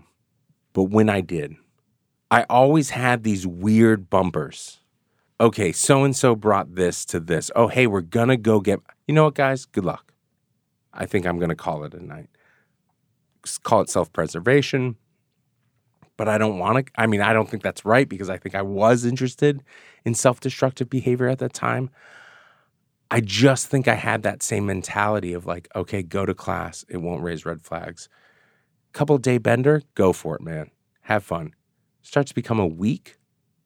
But when I did, I always had these weird bumpers. okay, so and so brought this to this. Oh, hey, we're gonna go get. You know what, guys? Good luck. I think I'm gonna call it a night. Call it self preservation. But I don't want to. I mean, I don't think that's right because I think I was interested in self destructive behavior at that time. I just think I had that same mentality of like, okay, go to class. It won't raise red flags. Couple day bender, go for it, man. Have fun. Starts to become a week.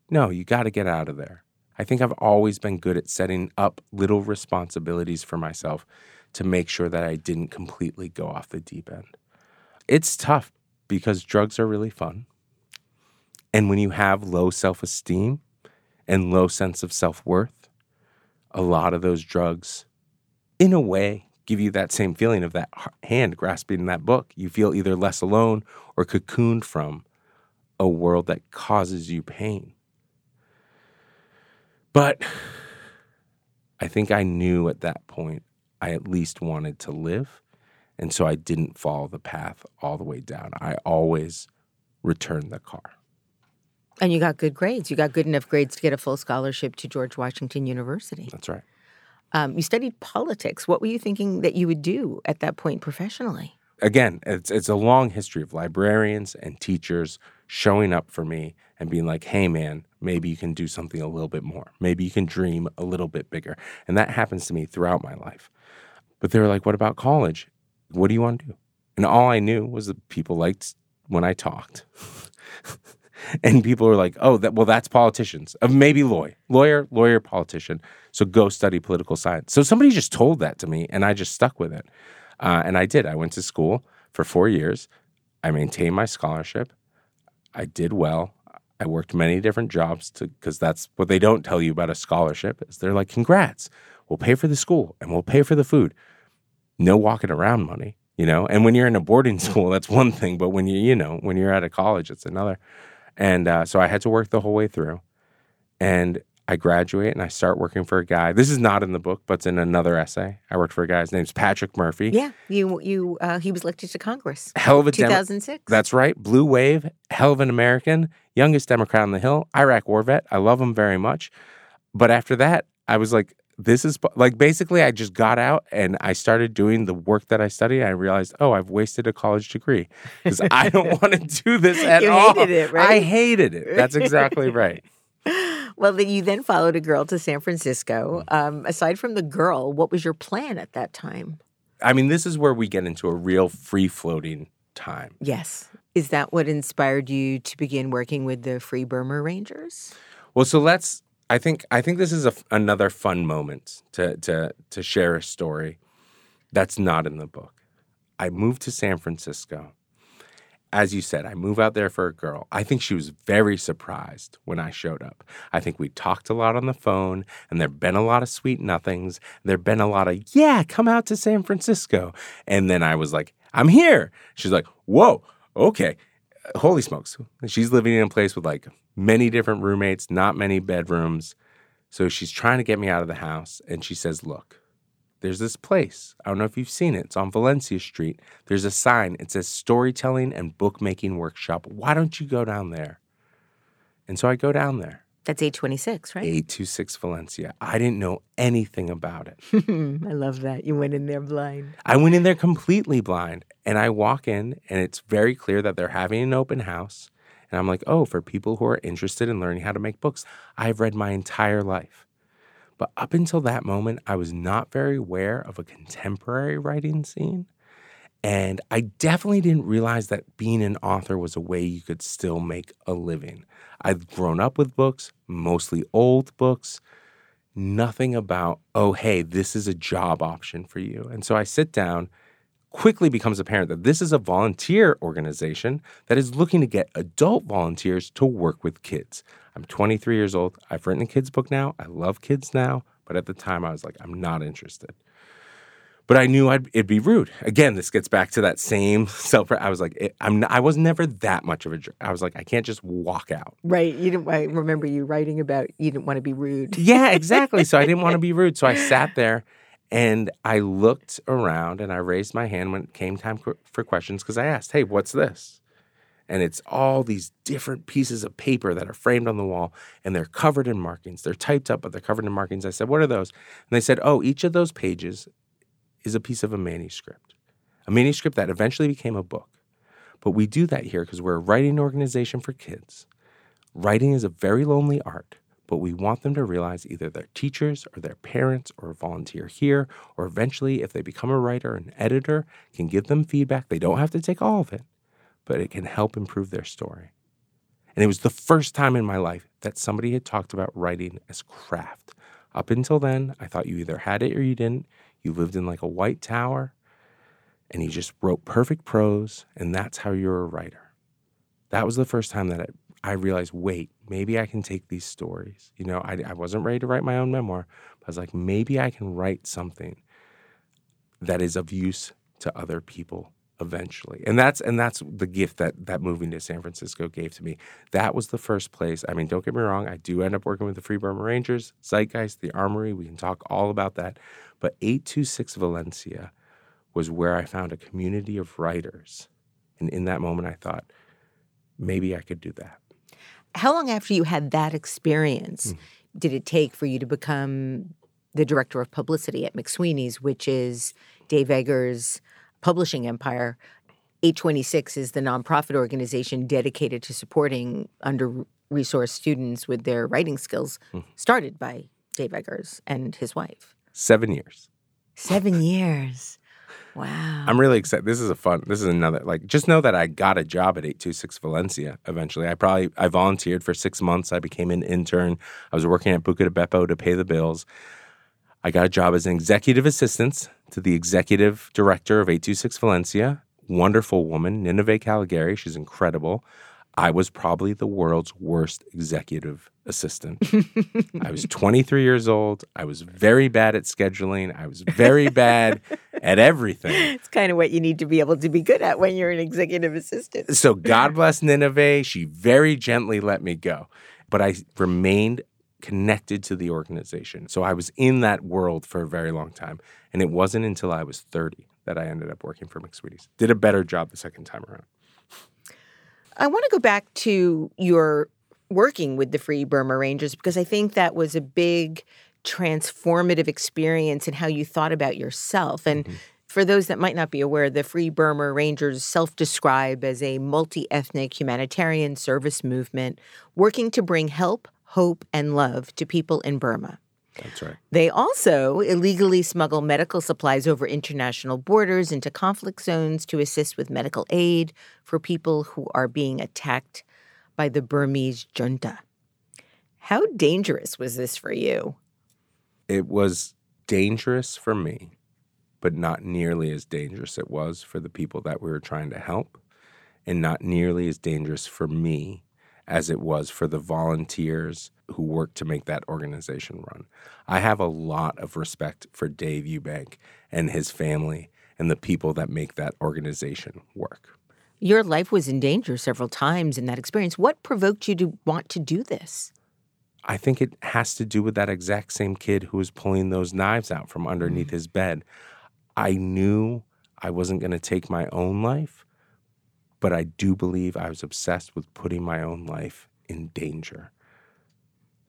No, you got to get out of there. I think I've always been good at setting up little responsibilities for myself to make sure that I didn't completely go off the deep end. It's tough because drugs are really fun. And when you have low self esteem and low sense of self worth, a lot of those drugs, in a way, give you that same feeling of that hand grasping that book. You feel either less alone or cocooned from a world that causes you pain. But I think I knew at that point I at least wanted to live. And so I didn't follow the path all the way down. I always returned the car. And you got good grades. You got good enough grades to get a full scholarship to George Washington University. That's right. Um, you studied politics. What were you thinking that you would do at that point professionally? Again, it's it's a long history of librarians and teachers showing up for me and being like, "Hey, man, maybe you can do something a little bit more. Maybe you can dream a little bit bigger." And that happens to me throughout my life. But they were like, "What about college? What do you want to do?" And all I knew was that people liked when I talked. and people are like, "Oh, that well, that's politicians. Uh, maybe lawyer, lawyer, lawyer, politician. So go study political science." So somebody just told that to me, and I just stuck with it, uh, and I did. I went to school for four years. I maintained my scholarship. I did well. I worked many different jobs because that's what they don't tell you about a scholarship. Is they're like, "Congrats, we'll pay for the school and we'll pay for the food." No walking around money, you know. And when you're in a boarding school, that's one thing, but when you you know when you're at a college, it's another. And uh, so I had to work the whole way through. And I graduate and I start working for a guy. This is not in the book, but it's in another essay. I worked for a guy. His name's Patrick Murphy. Yeah, you you uh, he was elected to Congress. Hell of a 2006. Demo- that's right. Blue wave. Hell of an American. Youngest Democrat on the Hill. Iraq war vet. I love him very much. But after that, I was like, this is like basically I just got out and I started doing the work that I studied. I realized, oh, I've wasted a college degree because I don't want to do this at you all. hated it, right? I hated it. That's exactly right. well, you then followed a girl to San Francisco. Um, aside from the girl, what was your plan at that time? I mean, this is where we get into a real free floating time. Yes. Is that what inspired you to begin working with the Free Burma Rangers? Well, so let's I think I think this is a, another fun moment to to to share a story that's not in the book. I moved to San Francisco. As you said, I move out there for a girl. I think she was very surprised when I showed up. I think we talked a lot on the phone, and there'd been a lot of sweet nothings. There'd been a lot of, yeah, come out to San Francisco. And then I was like, I'm here. She's like, whoa, okay. Holy smokes. She's living in a place with like many different roommates, not many bedrooms. So she's trying to get me out of the house. And she says, Look, there's this place. I don't know if you've seen it. It's on Valencia Street. There's a sign. It says Storytelling and Bookmaking Workshop. Why don't you go down there? And so I go down there. That's 826, right? 826 Valencia. I didn't know anything about it. I love that. You went in there blind. I went in there completely blind. And I walk in, and it's very clear that they're having an open house. And I'm like, oh, for people who are interested in learning how to make books, I've read my entire life. But up until that moment, I was not very aware of a contemporary writing scene. And I definitely didn't realize that being an author was a way you could still make a living. I've grown up with books, mostly old books, nothing about, oh, hey, this is a job option for you. And so I sit down quickly becomes apparent that this is a volunteer organization that is looking to get adult volunteers to work with kids. I'm 23 years old. I've written a kids book now. I love kids now, but at the time I was like, I'm not interested. But I knew I'd, it'd be rude. Again, this gets back to that same self. I was like, it, I'm. Not, I was never that much of a. I was like, I can't just walk out. Right. You didn't. I remember you writing about you didn't want to be rude. Yeah, exactly. so I didn't want to be rude. So I sat there and I looked around and I raised my hand when it came time for questions because I asked, hey, what's this? And it's all these different pieces of paper that are framed on the wall and they're covered in markings. They're typed up, but they're covered in markings. I said, What are those? And they said, Oh, each of those pages is a piece of a manuscript, a manuscript that eventually became a book. But we do that here because we're a writing organization for kids. Writing is a very lonely art, but we want them to realize either their teachers or their parents or a volunteer here, or eventually, if they become a writer, an editor can give them feedback. They don't have to take all of it, but it can help improve their story. And it was the first time in my life that somebody had talked about writing as craft. Up until then, I thought you either had it or you didn't. You lived in like a white tower and you just wrote perfect prose, and that's how you're a writer. That was the first time that I, I realized wait, maybe I can take these stories. You know, I, I wasn't ready to write my own memoir, but I was like, maybe I can write something that is of use to other people eventually. And that's and that's the gift that that moving to san francisco gave to me. That was the first place i mean don't get me wrong i do end up working with the free burma rangers zeitgeist the armory we can talk all about that. But 826 valencia was where i found a community of writers. And in that moment i thought maybe i could do that. How long after you had that experience Mm. did it take for you to become the director of publicity at McSweeney's, which is Dave Eggers' publishing empire? 826 is the nonprofit organization dedicated to supporting under resourced students with their writing skills, Mm. started by Dave Eggers and his wife. seven years Seven years. Wow. I'm really excited. This is a fun. This is another like. Just know that I got a job at 826 Valencia. Eventually, I probably I volunteered for six months. I became an intern. I was working at Buca di Beppo to pay the bills. I got a job as an executive assistant to the executive director of 826 Valencia. Wonderful woman, Ninive Calegari. She's incredible. I was probably the world's worst executive assistant. I was 23 years old. I was very bad at scheduling. I was very bad at everything. it's kind of what you need to be able to be good at when you're an executive assistant. So God bless Nineveh. She very gently let me go, but I remained connected to the organization. So I was in that world for a very long time. And it wasn't until I was 30 that I ended up working for McSweeney's. Did a better job the second time around. I want to go back to your working with the Free Burma Rangers because I think that was a big transformative experience in how you thought about yourself. And mm-hmm. for those that might not be aware, the Free Burma Rangers self describe as a multi ethnic humanitarian service movement working to bring help, hope, and love to people in Burma. That's right. They also illegally smuggle medical supplies over international borders into conflict zones to assist with medical aid for people who are being attacked by the Burmese junta. How dangerous was this for you? It was dangerous for me, but not nearly as dangerous it was for the people that we were trying to help, and not nearly as dangerous for me as it was for the volunteers who worked to make that organization run. I have a lot of respect for Dave Eubank and his family and the people that make that organization work. Your life was in danger several times in that experience. What provoked you to want to do this? I think it has to do with that exact same kid who was pulling those knives out from underneath mm. his bed. I knew I wasn't going to take my own life, but I do believe I was obsessed with putting my own life in danger.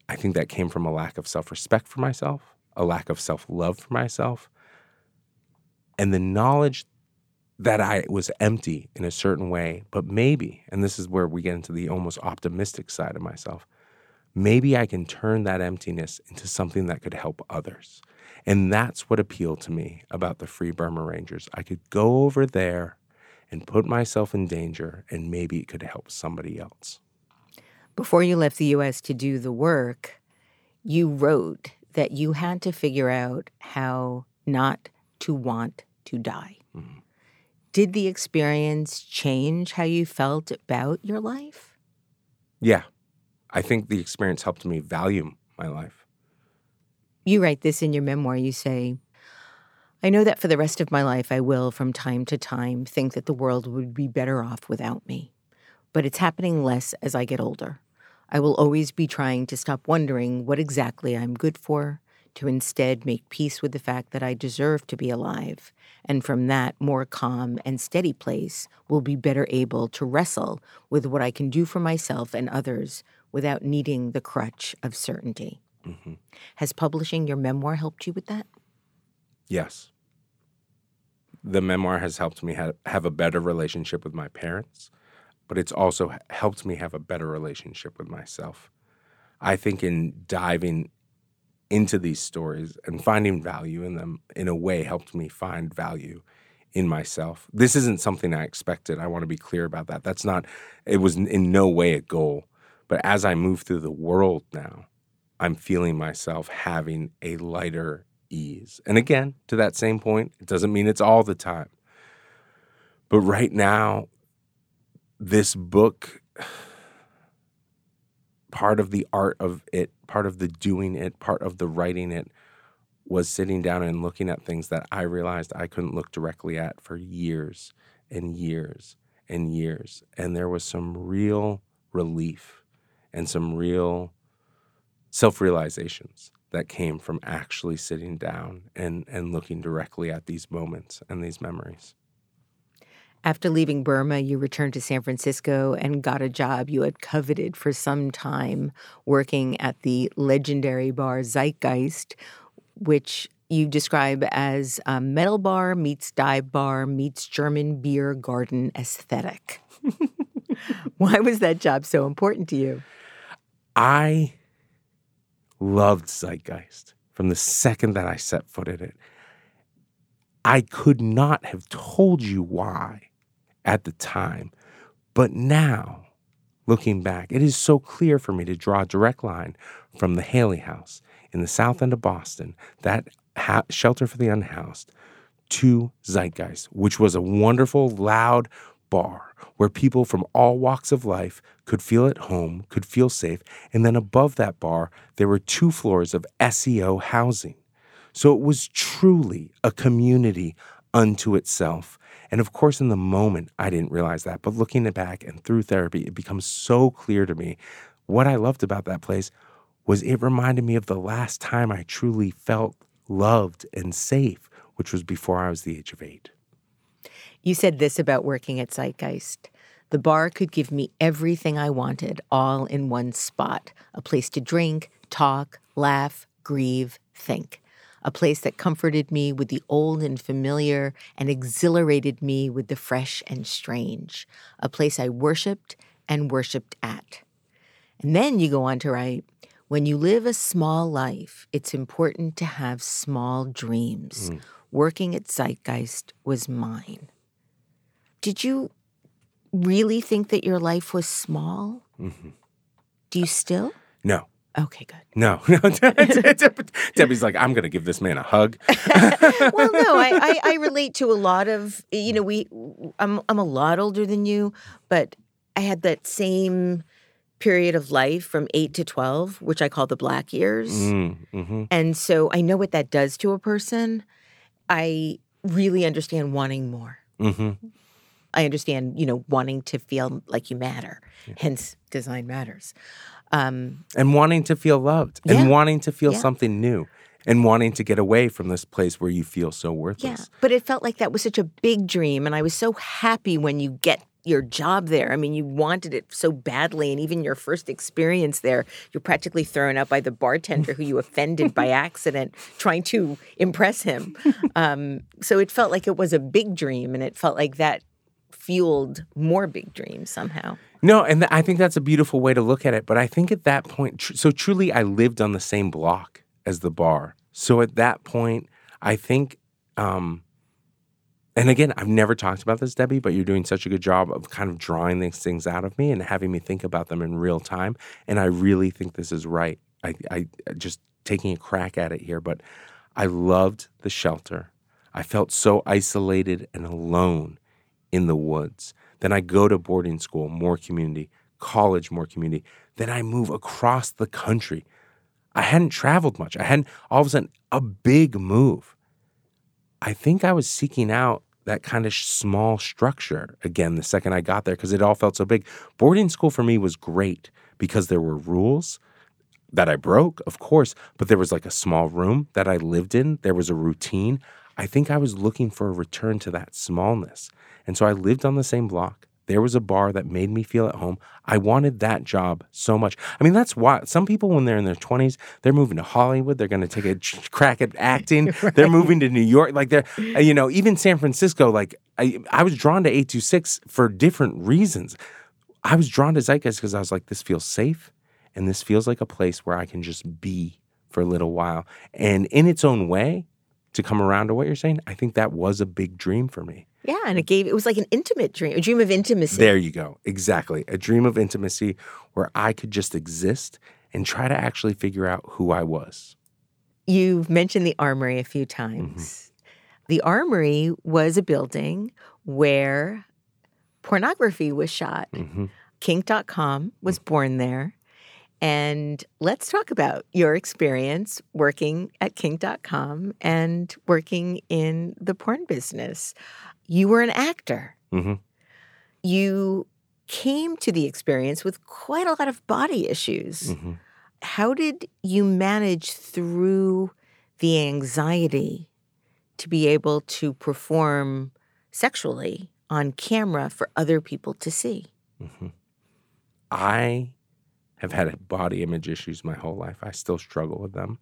I think that came from a lack of self respect for myself, a lack of self love for myself, and the knowledge that I was empty in a certain way, but maybe, and this is where we get into the almost optimistic side of myself, maybe I can turn that emptiness into something that could help others. And that's what appealed to me about the Free Burma Rangers. I could go over there and put myself in danger, and maybe it could help somebody else. Before you left the US to do the work, you wrote that you had to figure out how not to want to die. Mm-hmm. Did the experience change how you felt about your life? Yeah, I think the experience helped me value my life. You write this in your memoir. You say, I know that for the rest of my life, I will, from time to time, think that the world would be better off without me. But it's happening less as I get older. I will always be trying to stop wondering what exactly I'm good for, to instead make peace with the fact that I deserve to be alive. And from that more calm and steady place, will be better able to wrestle with what I can do for myself and others without needing the crutch of certainty. Mm-hmm. Has publishing your memoir helped you with that? Yes. The memoir has helped me have, have a better relationship with my parents, but it's also helped me have a better relationship with myself. I think in diving into these stories and finding value in them in a way helped me find value in myself. This isn't something I expected. I want to be clear about that. That's not, it was in no way a goal. But as I move through the world now, I'm feeling myself having a lighter ease. And again, to that same point, it doesn't mean it's all the time. But right now, this book, part of the art of it, part of the doing it, part of the writing it, was sitting down and looking at things that I realized I couldn't look directly at for years and years and years. And there was some real relief and some real self realizations that came from actually sitting down and, and looking directly at these moments and these memories. After leaving Burma, you returned to San Francisco and got a job you had coveted for some time, working at the legendary bar Zeitgeist, which you describe as a metal bar meets dive bar meets German beer garden aesthetic. Why was that job so important to you? I loved Zeitgeist from the second that I set foot in it. I could not have told you why at the time, but now, looking back, it is so clear for me to draw a direct line from the Haley House in the south end of Boston, that ha- shelter for the unhoused, to Zeitgeist, which was a wonderful, loud bar where people from all walks of life could feel at home, could feel safe. And then above that bar, there were two floors of SRO housing. So it was truly a community unto itself. And of course, in the moment, I didn't realize that. But looking back and through therapy, it becomes so clear to me what I loved about that place was it reminded me of the last time I truly felt loved and safe, which was before I was the age of eight. You said this about working at Zeitgeist. The bar could give me everything I wanted all in one spot a place to drink, talk, laugh, grieve, think. A place that comforted me with the old and familiar and exhilarated me with the fresh and strange. A place I worshiped and worshiped at. And then you go on to write when you live a small life, it's important to have small dreams. Mm. Working at Zeitgeist was mine. Did you really think that your life was small? Mm-hmm. Do you still? No. Okay, good. No, no. Debbie's like, I'm going to give this man a hug. well, no, I, I, I, relate to a lot of, you know, we, I'm, I'm a lot older than you, but I had that same period of life from eight to 12, which I call the black years. Mm, mm-hmm. And so I know what that does to a person. I really understand wanting more. Mm-hmm. I understand, you know, wanting to feel like you matter. Yeah. Hence, design matters. Um, and wanting to feel loved yeah. and wanting to feel yeah. something new and wanting to get away from this place where you feel so worthless. Yeah, but it felt like that was such a big dream. And I was so happy when you get your job there. I mean, you wanted it so badly. And even your first experience there, you're practically thrown out by the bartender who you offended by accident trying to impress him. Um, so it felt like it was a big dream. And it felt like that fueled more big dreams somehow. No, and th- I think that's a beautiful way to look at it. But I think at that point, tr- so truly, I lived on the same block as the bar. So at that point, I think, um, and again, I've never talked about this, Debbie, but you're doing such a good job of kind of drawing these things out of me and having me think about them in real time. And I really think this is right. I, I just taking a crack at it here, but I loved the shelter. I felt so isolated and alone in the woods. Then I go to boarding school, more community, college, more community. Then I move across the country. I hadn't traveled much. I hadn't, all of a sudden, a big move. I think I was seeking out that kind of small structure again the second I got there because it all felt so big. Boarding school for me was great because there were rules. that I broke, of course, but there was like a small room that I lived in. There was a routine. I think I was looking for a return to that smallness. And so I lived on the same block. There was a bar that made me feel at home. I wanted that job so much. I mean, that's why some people, when they're in their 20s, they're moving to Hollywood. They're going to take a crack at acting. right. They're moving to New York. Like, they're, uh, you know, even San Francisco. Like, I, I was drawn to 826 for different reasons. I was drawn to Zeitgeist because I was like, this feels safe. And this feels like a place where I can just be for a little while. And in its own way, to come around to what you're saying, I think that was a big dream for me. Yeah, and it gave it was like an intimate dream, a dream of intimacy. There you go. Exactly. A dream of intimacy where I could just exist and try to actually figure out who I was. You've mentioned the armory a few times. Mm-hmm. The armory was a building where pornography was shot. Mm-hmm. Kink.com was born there. And let's talk about your experience working at kink.com and working in the porn business. You were an actor. Mm-hmm. You came to the experience with quite a lot of body issues. Mm-hmm. How did you manage through the anxiety to be able to perform sexually on camera for other people to see? Mm-hmm. I have had body image issues my whole life. I still struggle with them.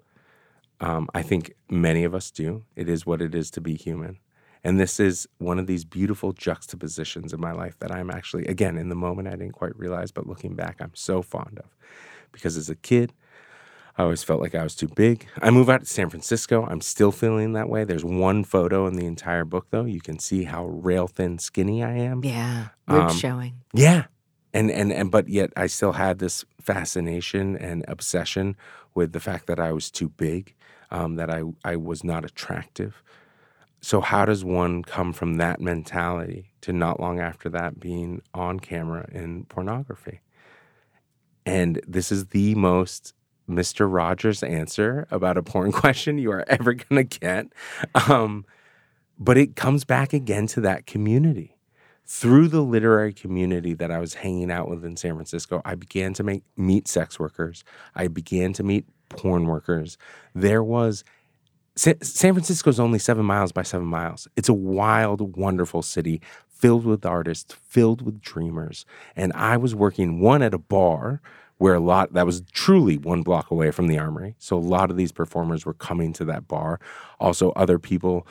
Um, I think many of us do. It is what it is to be human. And this is one of these beautiful juxtapositions in my life that I'm actually, again, in the moment I didn't quite realize, but looking back, I'm so fond of. Because as a kid, I always felt like I was too big. I move out to San Francisco. I'm still feeling that way. There's one photo in the entire book, though. You can see how rail thin skinny I am. Yeah, ribs um, showing. Yeah, and and and but yet I still had this fascination and obsession with the fact that I was too big, um, that I I was not attractive. So how does one come from that mentality to not long after that being on camera in pornography? And this is the most Mr. Rogers answer about a porn question you are ever going to get. Um, but it comes back again to that community through the literary community that I was hanging out with in San Francisco, I began to make, meet sex workers. I began to meet porn workers. There was San Francisco is only seven miles by seven miles. It's a wild, wonderful city filled with artists, filled with dreamers. And I was working one at a bar where a lot that was truly one block away from the armory. So a lot of these performers were coming to that bar. Also, other people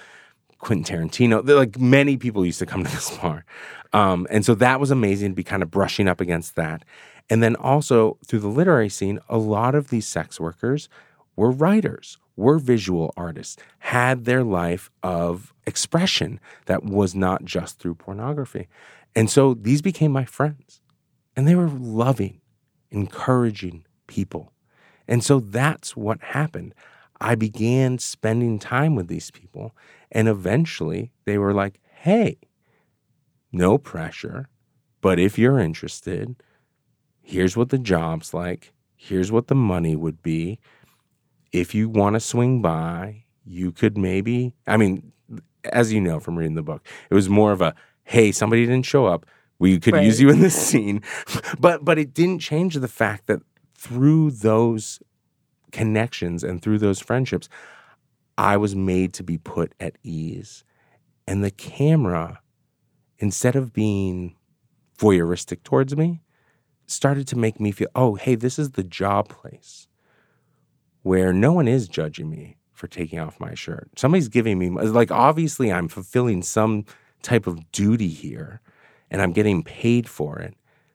Quentin Tarantino. Like many people used to come to this bar. Um, and so that was amazing to be kind of brushing up against that. And then also through the literary scene, a lot of these sex workers were writers, were visual artists, had their life of expression that was not just through pornography. And so these became my friends. And they were loving, encouraging people. And so that's what happened. I began spending time with these people. And eventually they were like, hey, no pressure, but if you're interested, here's what the job's like. Here's what the money would be. If you want to swing by, you could maybe, I mean, as you know from reading the book, it was more of a, hey, somebody didn't show up. We could right. use you in this scene. but but it didn't change the fact that through those connections and through those friendships, I was made to be put at ease. And the camera, instead of being voyeuristic towards me, started to make me feel, oh, hey, this is the job place where no one is judging me for taking off my shirt. Somebody's giving me, like, obviously, I'm fulfilling some type of duty here and I'm getting paid for it.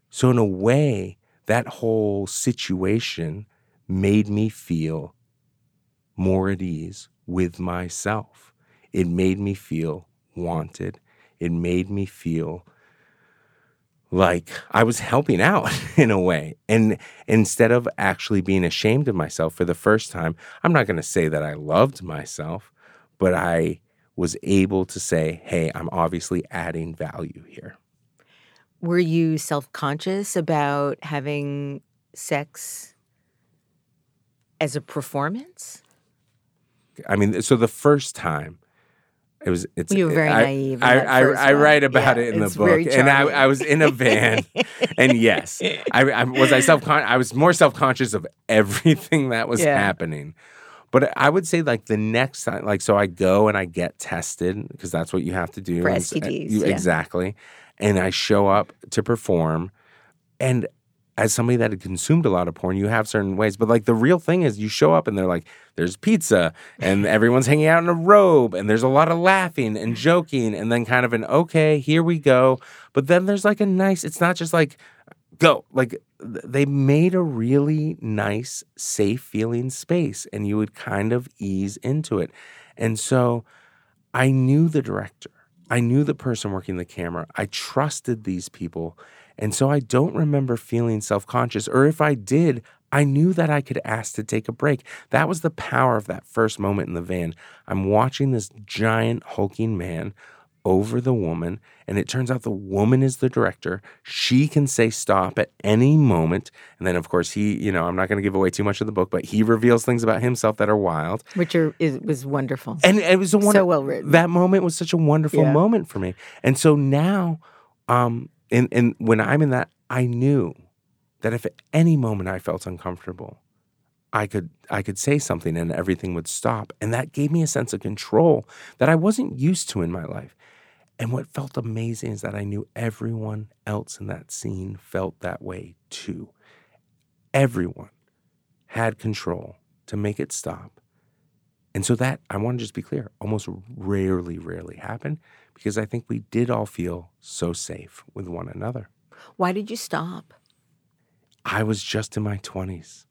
So, in a way, that whole situation made me feel more at ease with myself. It made me feel wanted. It made me feel like I was helping out in a way. And instead of actually being ashamed of myself for the first time, I'm not going to say that I loved myself, but I was able to say, hey, I'm obviously adding value here. Were you self conscious about having sex as a performance? I mean, so the first time It was. It's. You were very I, naive in I, I, I write about Yeah, it in the book, and I. I was in a van, and yes, I, I was I self I was more self conscious of everything that was Yeah. happening. But I would say like the next time, like so, I go and I get tested because that's what you have to do For and uh, STDs, you- yeah. exactly, and I show up to perform, and as somebody that had consumed a lot of porn, you have certain ways. But like the real thing is, you show up and they're like, there's pizza, and everyone's hanging out in a robe, and there's a lot of laughing and joking, and then kind of an okay, here we go. But then there's like a nice. It's not just like go like they made a really nice safe feeling space and you would kind of ease into it and so i knew the director i knew the person working the camera i trusted these people and so i don't remember feeling self-conscious or if i did i knew that i could ask to take a break that was the power of that first moment in the van i'm watching this giant hulking man over the woman. And it turns out the woman is the director. She can say stop at any moment. And then, of course, he, you know, I'm not going to give away too much of the book, but he reveals things about himself that are wild. Which are, is, was wonderful. And it was a wonder- So well written. That moment was such a wonderful Yeah. moment for me. And so now, um, and, and when I'm in that, I knew that if at any moment I felt uncomfortable, I could I could say something and everything would stop. And that gave me a sense of control that I wasn't used to in my life. And what felt amazing is that I knew everyone else in that scene felt that way too. Everyone had control to make it stop. And so that, I want to just be clear, almost rarely, rarely happened because I think we did all feel so safe with one another. Why did you stop? I was just in my 20s.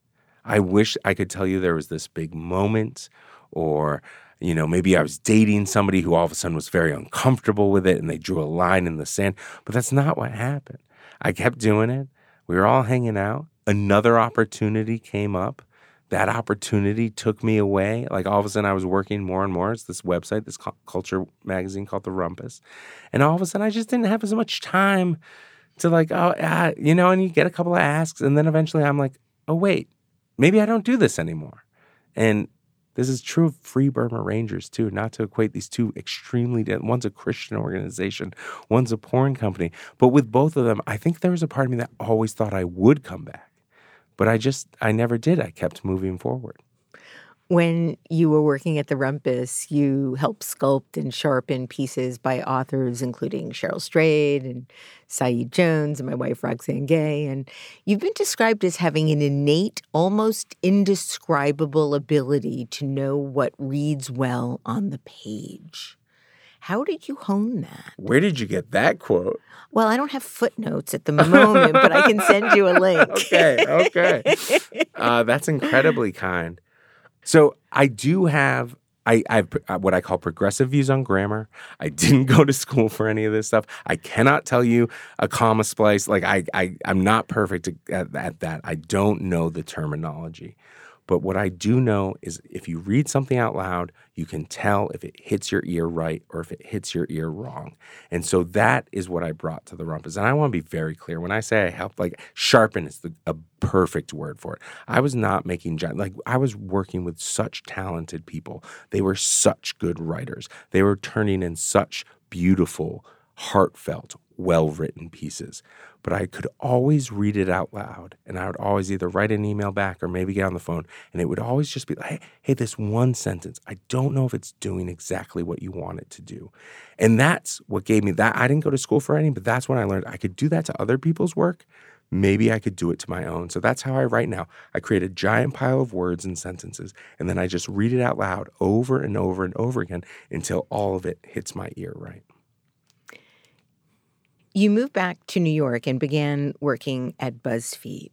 I wish I could tell you there was this big moment or you know, maybe I was dating somebody who all of a sudden was very uncomfortable with it and they drew a line in the sand, but that's not what happened. I kept doing it. We were all hanging out. Another opportunity came up. That opportunity took me away. Like all of a sudden, I was working more and more. It's this website, this culture magazine called The Rumpus. And all of a sudden, I just didn't have as much time to, like, oh, ah, you know, and you get a couple of asks. And then eventually, I'm like, oh, wait, maybe I don't do this anymore. And this is true of Free Burma Rangers too, not to equate these two extremely one's a Christian organization, one's a porn company. But with both of them, I think there was a part of me that always thought I would come back. But I just I never did. I kept moving forward. When you were working at the Rumpus, you helped sculpt and sharpen pieces by authors including Cheryl Strayed and Saeed Jones and my wife Roxane Gay. And you've been described as having an innate, almost indescribable ability to know what reads well on the page. How did you hone that? Where did you get that quote? Well, I don't have footnotes at the moment, but I can send you a link. okay, okay. Uh, that's incredibly kind. So I do have I, have uh, what I call progressive views on grammar. I didn't go to school for any of this stuff. I cannot tell you a comma splice. Like I, I I'm not perfect at, at that. I don't know the terminology. But what I do know is if you read something out loud, you can tell if it hits your ear right or if it hits your ear wrong. And so that is what I brought to the rumpus. And I want to be very clear. When I say I helped, like sharpen is the, a perfect word for it. I was not making, gi- like, I was working with such talented people. They were such good writers. They were turning in such beautiful, heartfelt, well written pieces. But I could always read it out loud and I would always either write an email back or maybe get on the phone and it would always just be like, hey, hey, this one sentence, I don't know if it's doing exactly what you want it to do. And that's what gave me that. I didn't go to school for any, but that's when I learned I could do that to other people's work. Maybe I could do it to my own. So that's how I write now. I create a giant pile of words and sentences, and then I just read it out loud over and over and over again until all of it hits my ear right. You moved back to New York and began working at BuzzFeed.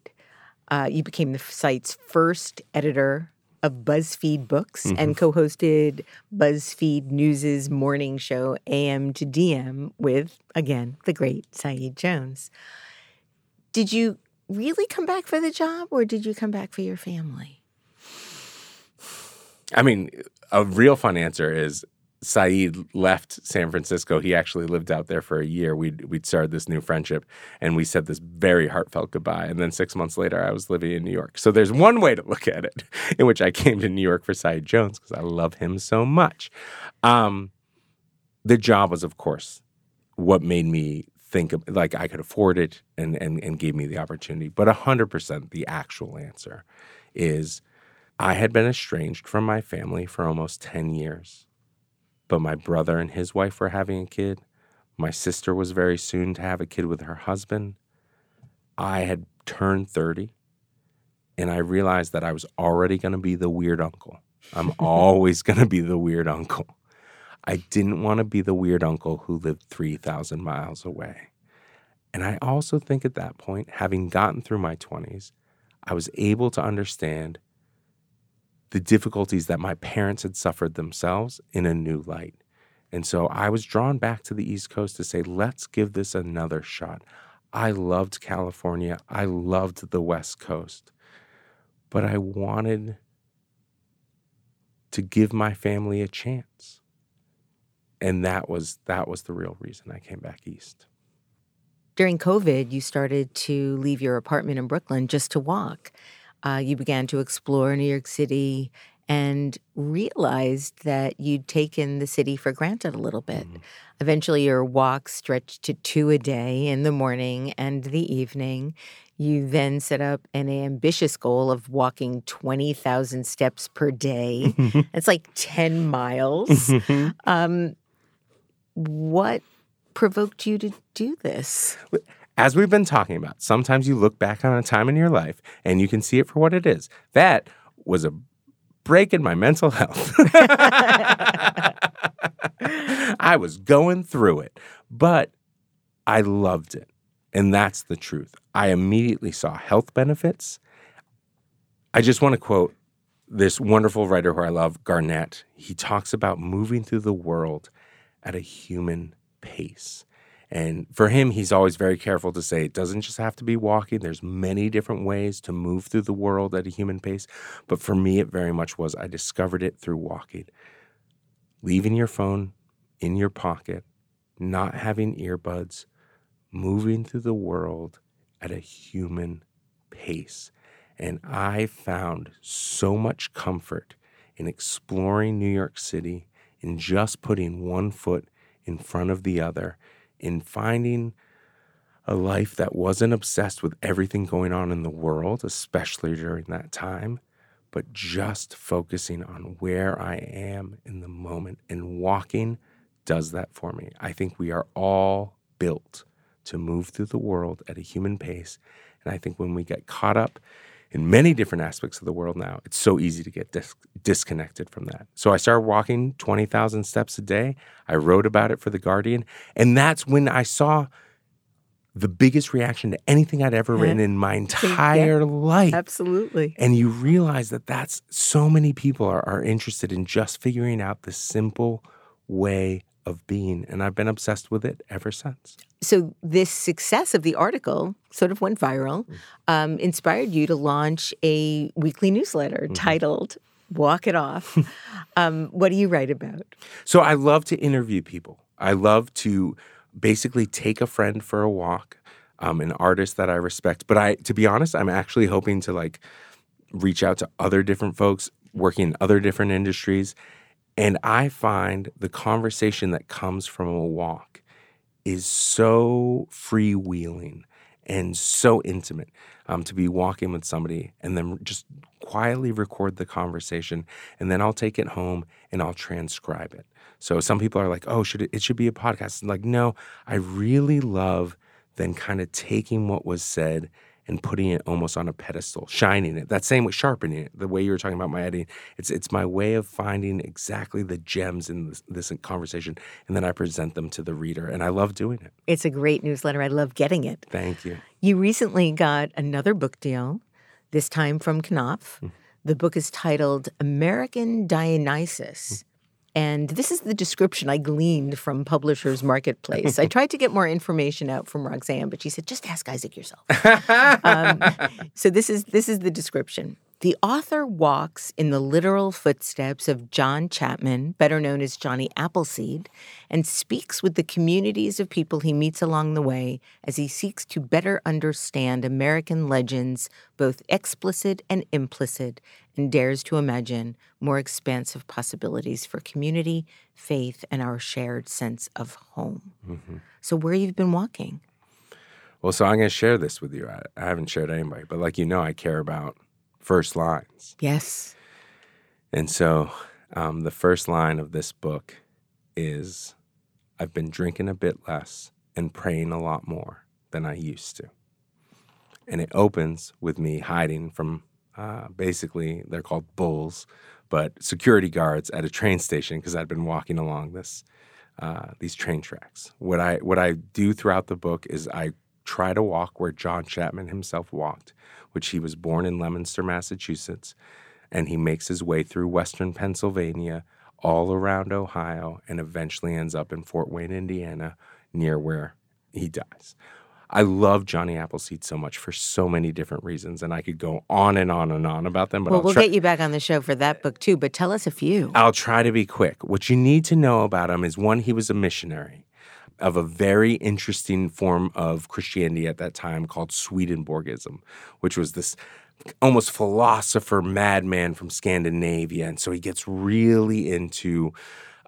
Uh, you became the site's first editor of BuzzFeed Books and co hosted BuzzFeed News' morning show, AM to DM, with, again, the great Saeed Jones. Did you really come back for the job or did you come back for your family? I mean, a real fun answer is Saeed left San Francisco. He actually lived out there for a year. We'd, we'd started this new friendship and we said this very heartfelt goodbye. And then six months later, I was living in New York. So there's one way to look at it in which I came to New York for Saeed Jones because I love him so much. Um, the job was, of course, what made me think of, like I could afford it and, and, and gave me the opportunity. But 100% the actual answer is I had been estranged from my family for almost 10 years. But my brother and his wife were having a kid. My sister was very soon to have a kid with her husband. I had turned 30 and I realized that I was already going to be the weird uncle. I'm always going to be the weird uncle. I didn't want to be the weird uncle who lived 3,000 miles away. And I also think at that point, having gotten through my 20s, I was able to understand the difficulties that my parents had suffered themselves in a new light. And so I was drawn back to the East Coast to say, let's give this another shot. I loved California. I loved the West Coast. But I wanted to give my family a chance. And that was that was the real reason I came back east. During COVID, you started to leave your apartment in Brooklyn just to walk. Uh, you began to explore New York City and realized that you'd taken the city for granted a little bit. Mm-hmm. Eventually, your walks stretched to two a day in the morning and the evening. You then set up an ambitious goal of walking 20,000 steps per day. It's like 10 miles. Mm-hmm. Um, what provoked you to do this? As we've been talking about, sometimes you look back on a time in your life and you can see it for what it is. That was a break in my mental health. I was going through it, but I loved it. And that's the truth. I immediately saw health benefits. I just want to quote this wonderful writer who I love, Garnette. He talks about moving through the world at a human pace. And for him, he's always very careful to say it doesn't just have to be walking. There's many different ways to move through the world at a human pace. But for me, it very much was I discovered it through walking. Leaving your phone in your pocket, not having earbuds, moving through the world at a human pace. And I found so much comfort in exploring New York City, in just putting one foot in front of the other in finding a life that wasn't obsessed with everything going on in the world, especially during that time, but just focusing on where I am in the moment. And walking does that for me. I think we are all built to move through the world at a human pace. And I think when we get caught up in many different aspects of the world now, it's so easy to get dis- disconnected from that. So I started walking 20,000 steps a day. I wrote about it for The Guardian. And that's when I saw the biggest reaction to anything I'd ever written in my entire yeah, life. Absolutely. And you realize that that's so many people are, are interested in just figuring out the simple way of being. And I've been obsessed with it ever since. So, this success of the article sort of went viral, mm-hmm. um, inspired you to launch a weekly newsletter mm-hmm. titled Walk It Off. um, what do you write about? So, I love to interview people. I love to basically take a friend for a walk, um, an artist that I respect. But I, to be honest, I'm actually hoping to like reach out to other different folks working in other different industries and I find the conversation that comes from a walk is so freewheeling and so intimate um, to be walking with somebody and then just quietly record the conversation and then I'll take it home and I'll transcribe it. So some people are like, "Oh, should it, it should be a podcast?" Like, no, I really love then kind of taking what was said and putting it almost on a pedestal, shining it. That same way, sharpening it. The way you were talking about my editing, it's it's my way of finding exactly the gems in this, this conversation, and then I present them to the reader, and I love doing it. It's a great newsletter. I love getting it. Thank you. You recently got another book deal, this time from Knopf. Mm-hmm. The book is titled American Dionysus. Mm-hmm and this is the description I gleaned from Publishers Marketplace. I tried to get more information out from Roxane, but she said, just ask Isaac yourself. um, so this is this is the description. The author walks in the literal footsteps of John Chapman, better known as Johnny Appleseed, and speaks with the communities of people he meets along the way as he seeks to better understand American legends, both explicit and implicit, and dares to imagine more expansive possibilities for community, faith, and our shared sense of home. Mm-hmm. So, where you've been walking? Well, so I'm going to share this with you. I, I haven't shared anybody, but like you know, I care about first lines. Yes. And so um, the first line of this book is I've been drinking a bit less and praying a lot more than I used to. And it opens with me hiding from uh, basically, they're called bulls, but security guards at a train station because I'd been walking along this. Uh, these train tracks. What I what I do throughout the book is I try to walk where John Chapman himself walked, which he was born in Leominster, Massachusetts, and he makes his way through western Pennsylvania, all around Ohio, and eventually ends up in Fort Wayne, Indiana, near where he dies. I love Johnny Appleseed so much for so many different reasons, and I could go on and on and on about them. But well, I'll we'll try- get you back on the show for that book too. But tell us a few. I'll try to be quick. What you need to know about him is one, he was a missionary of a very interesting form of Christianity at that time called Swedenborgism, which was this almost philosopher madman from Scandinavia. And so he gets really into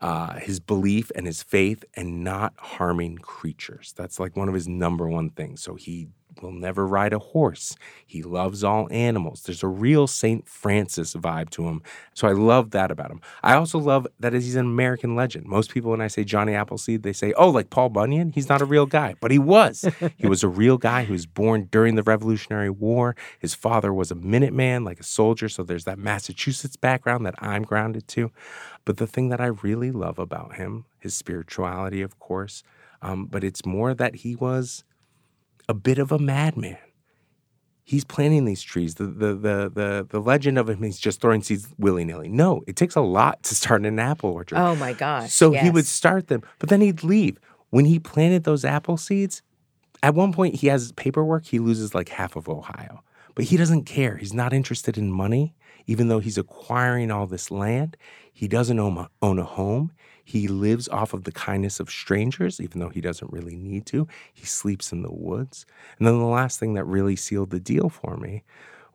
uh, his belief and his faith and not harming creatures. That's like one of his number one things. So he will never ride a horse. He loves all animals. There's a real St. Francis vibe to him. So I love that about him. I also love that he's an American legend. Most people, when I say Johnny Appleseed, they say, oh, like Paul Bunyan? He's not a real guy. But he was. he was a real guy who was born during the Revolutionary War. His father was a Minuteman, like a soldier. So there's that Massachusetts background that I'm grounded to. But the thing that I really love about him, his spirituality, of course, um, but it's more that he was a bit of a madman. He's planting these trees. The, the, the, the, the legend of him, he's just throwing seeds willy nilly. No, it takes a lot to start an apple orchard. Oh my gosh. So yes. he would start them, but then he'd leave. When he planted those apple seeds, at one point he has paperwork, he loses like half of Ohio. But he doesn't care. He's not interested in money, even though he's acquiring all this land. He doesn't own a, own a home. He lives off of the kindness of strangers, even though he doesn't really need to. He sleeps in the woods. And then the last thing that really sealed the deal for me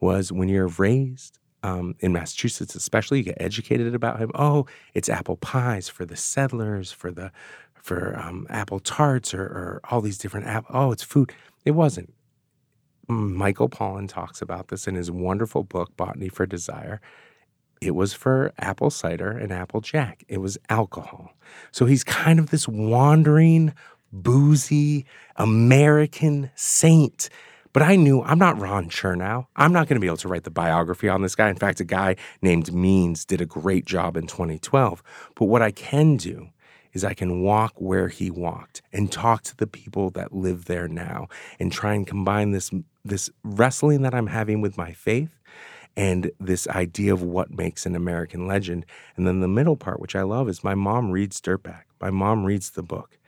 was when you're raised um, in Massachusetts, especially, you get educated about him. Oh, it's apple pies for the settlers, for the for um, apple tarts, or, or all these different apple. Oh, it's food. It wasn't. Michael Pollan talks about this in his wonderful book, Botany for Desire it was for apple cider and apple jack. It was alcohol. So he's kind of this wandering, boozy American saint. But I knew I'm not Ron Chernow. I'm not going to be able to write the biography on this guy. In fact, a guy named Means did a great job in 2012. But what I can do is I can walk where he walked and talk to the people that live there now and try and combine this this wrestling that I'm having with my faith and this idea of what makes an American legend. And then the middle part, which I love, is my mom reads Dirtbag. My mom reads the book,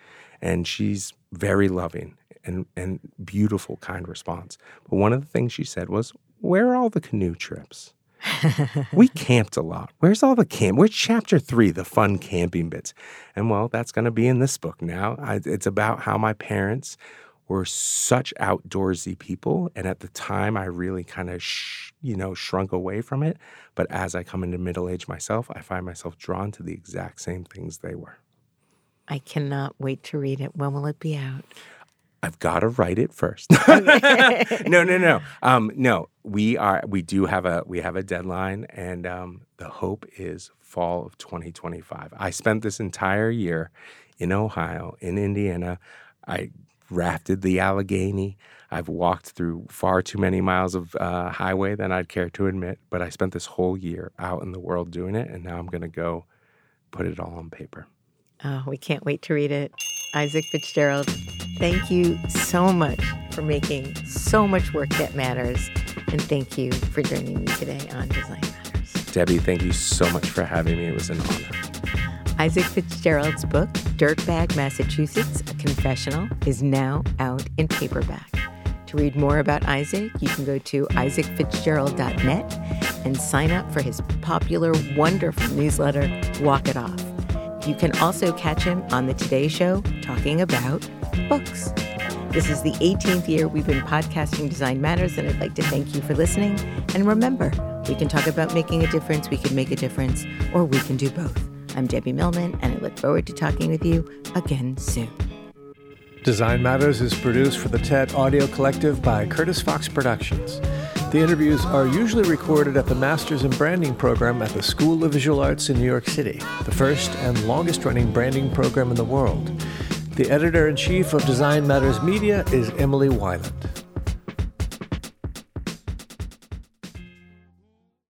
and she's very loving and, and beautiful, kind response. But one of the things she said was, Where are all the canoe trips? we camped a lot. Where's all the camp? Where's chapter three, the fun camping bits? And well, that's going to be in this book now. I, it's about how my parents were such outdoorsy people. And at the time, I really kind of, sh- you know, shrunk away from it. But as I come into middle age myself, I find myself drawn to the exact same things they were. I cannot wait to read it. When will it be out? I've got to write it first. no, no, no, um, no. We are. We do have a. We have a deadline, and um, the hope is fall of 2025. I spent this entire year in Ohio, in Indiana. I rafted the Allegheny. I've walked through far too many miles of uh, highway than I'd care to admit, but I spent this whole year out in the world doing it, and now I'm going to go put it all on paper. Oh, we can't wait to read it. Isaac Fitzgerald, thank you so much for making so much work that matters. And thank you for joining me today on Design Matters. Debbie, thank you so much for having me. It was an honor. Isaac Fitzgerald's book, Dirtbag Massachusetts, a confessional, is now out in paperback. To read more about Isaac, you can go to isaacfitzgerald.net and sign up for his popular, wonderful newsletter, Walk It Off. You can also catch him on The Today Show talking about books. This is the 18th year we've been podcasting Design Matters, and I'd like to thank you for listening. And remember, we can talk about making a difference, we can make a difference, or we can do both. I'm Debbie Millman, and I look forward to talking with you again soon. Design Matters is produced for the TED Audio Collective by Curtis Fox Productions. The interviews are usually recorded at the Masters in Branding program at the School of Visual Arts in New York City, the first and longest running branding program in the world. The editor in chief of Design Matters Media is Emily Weiland.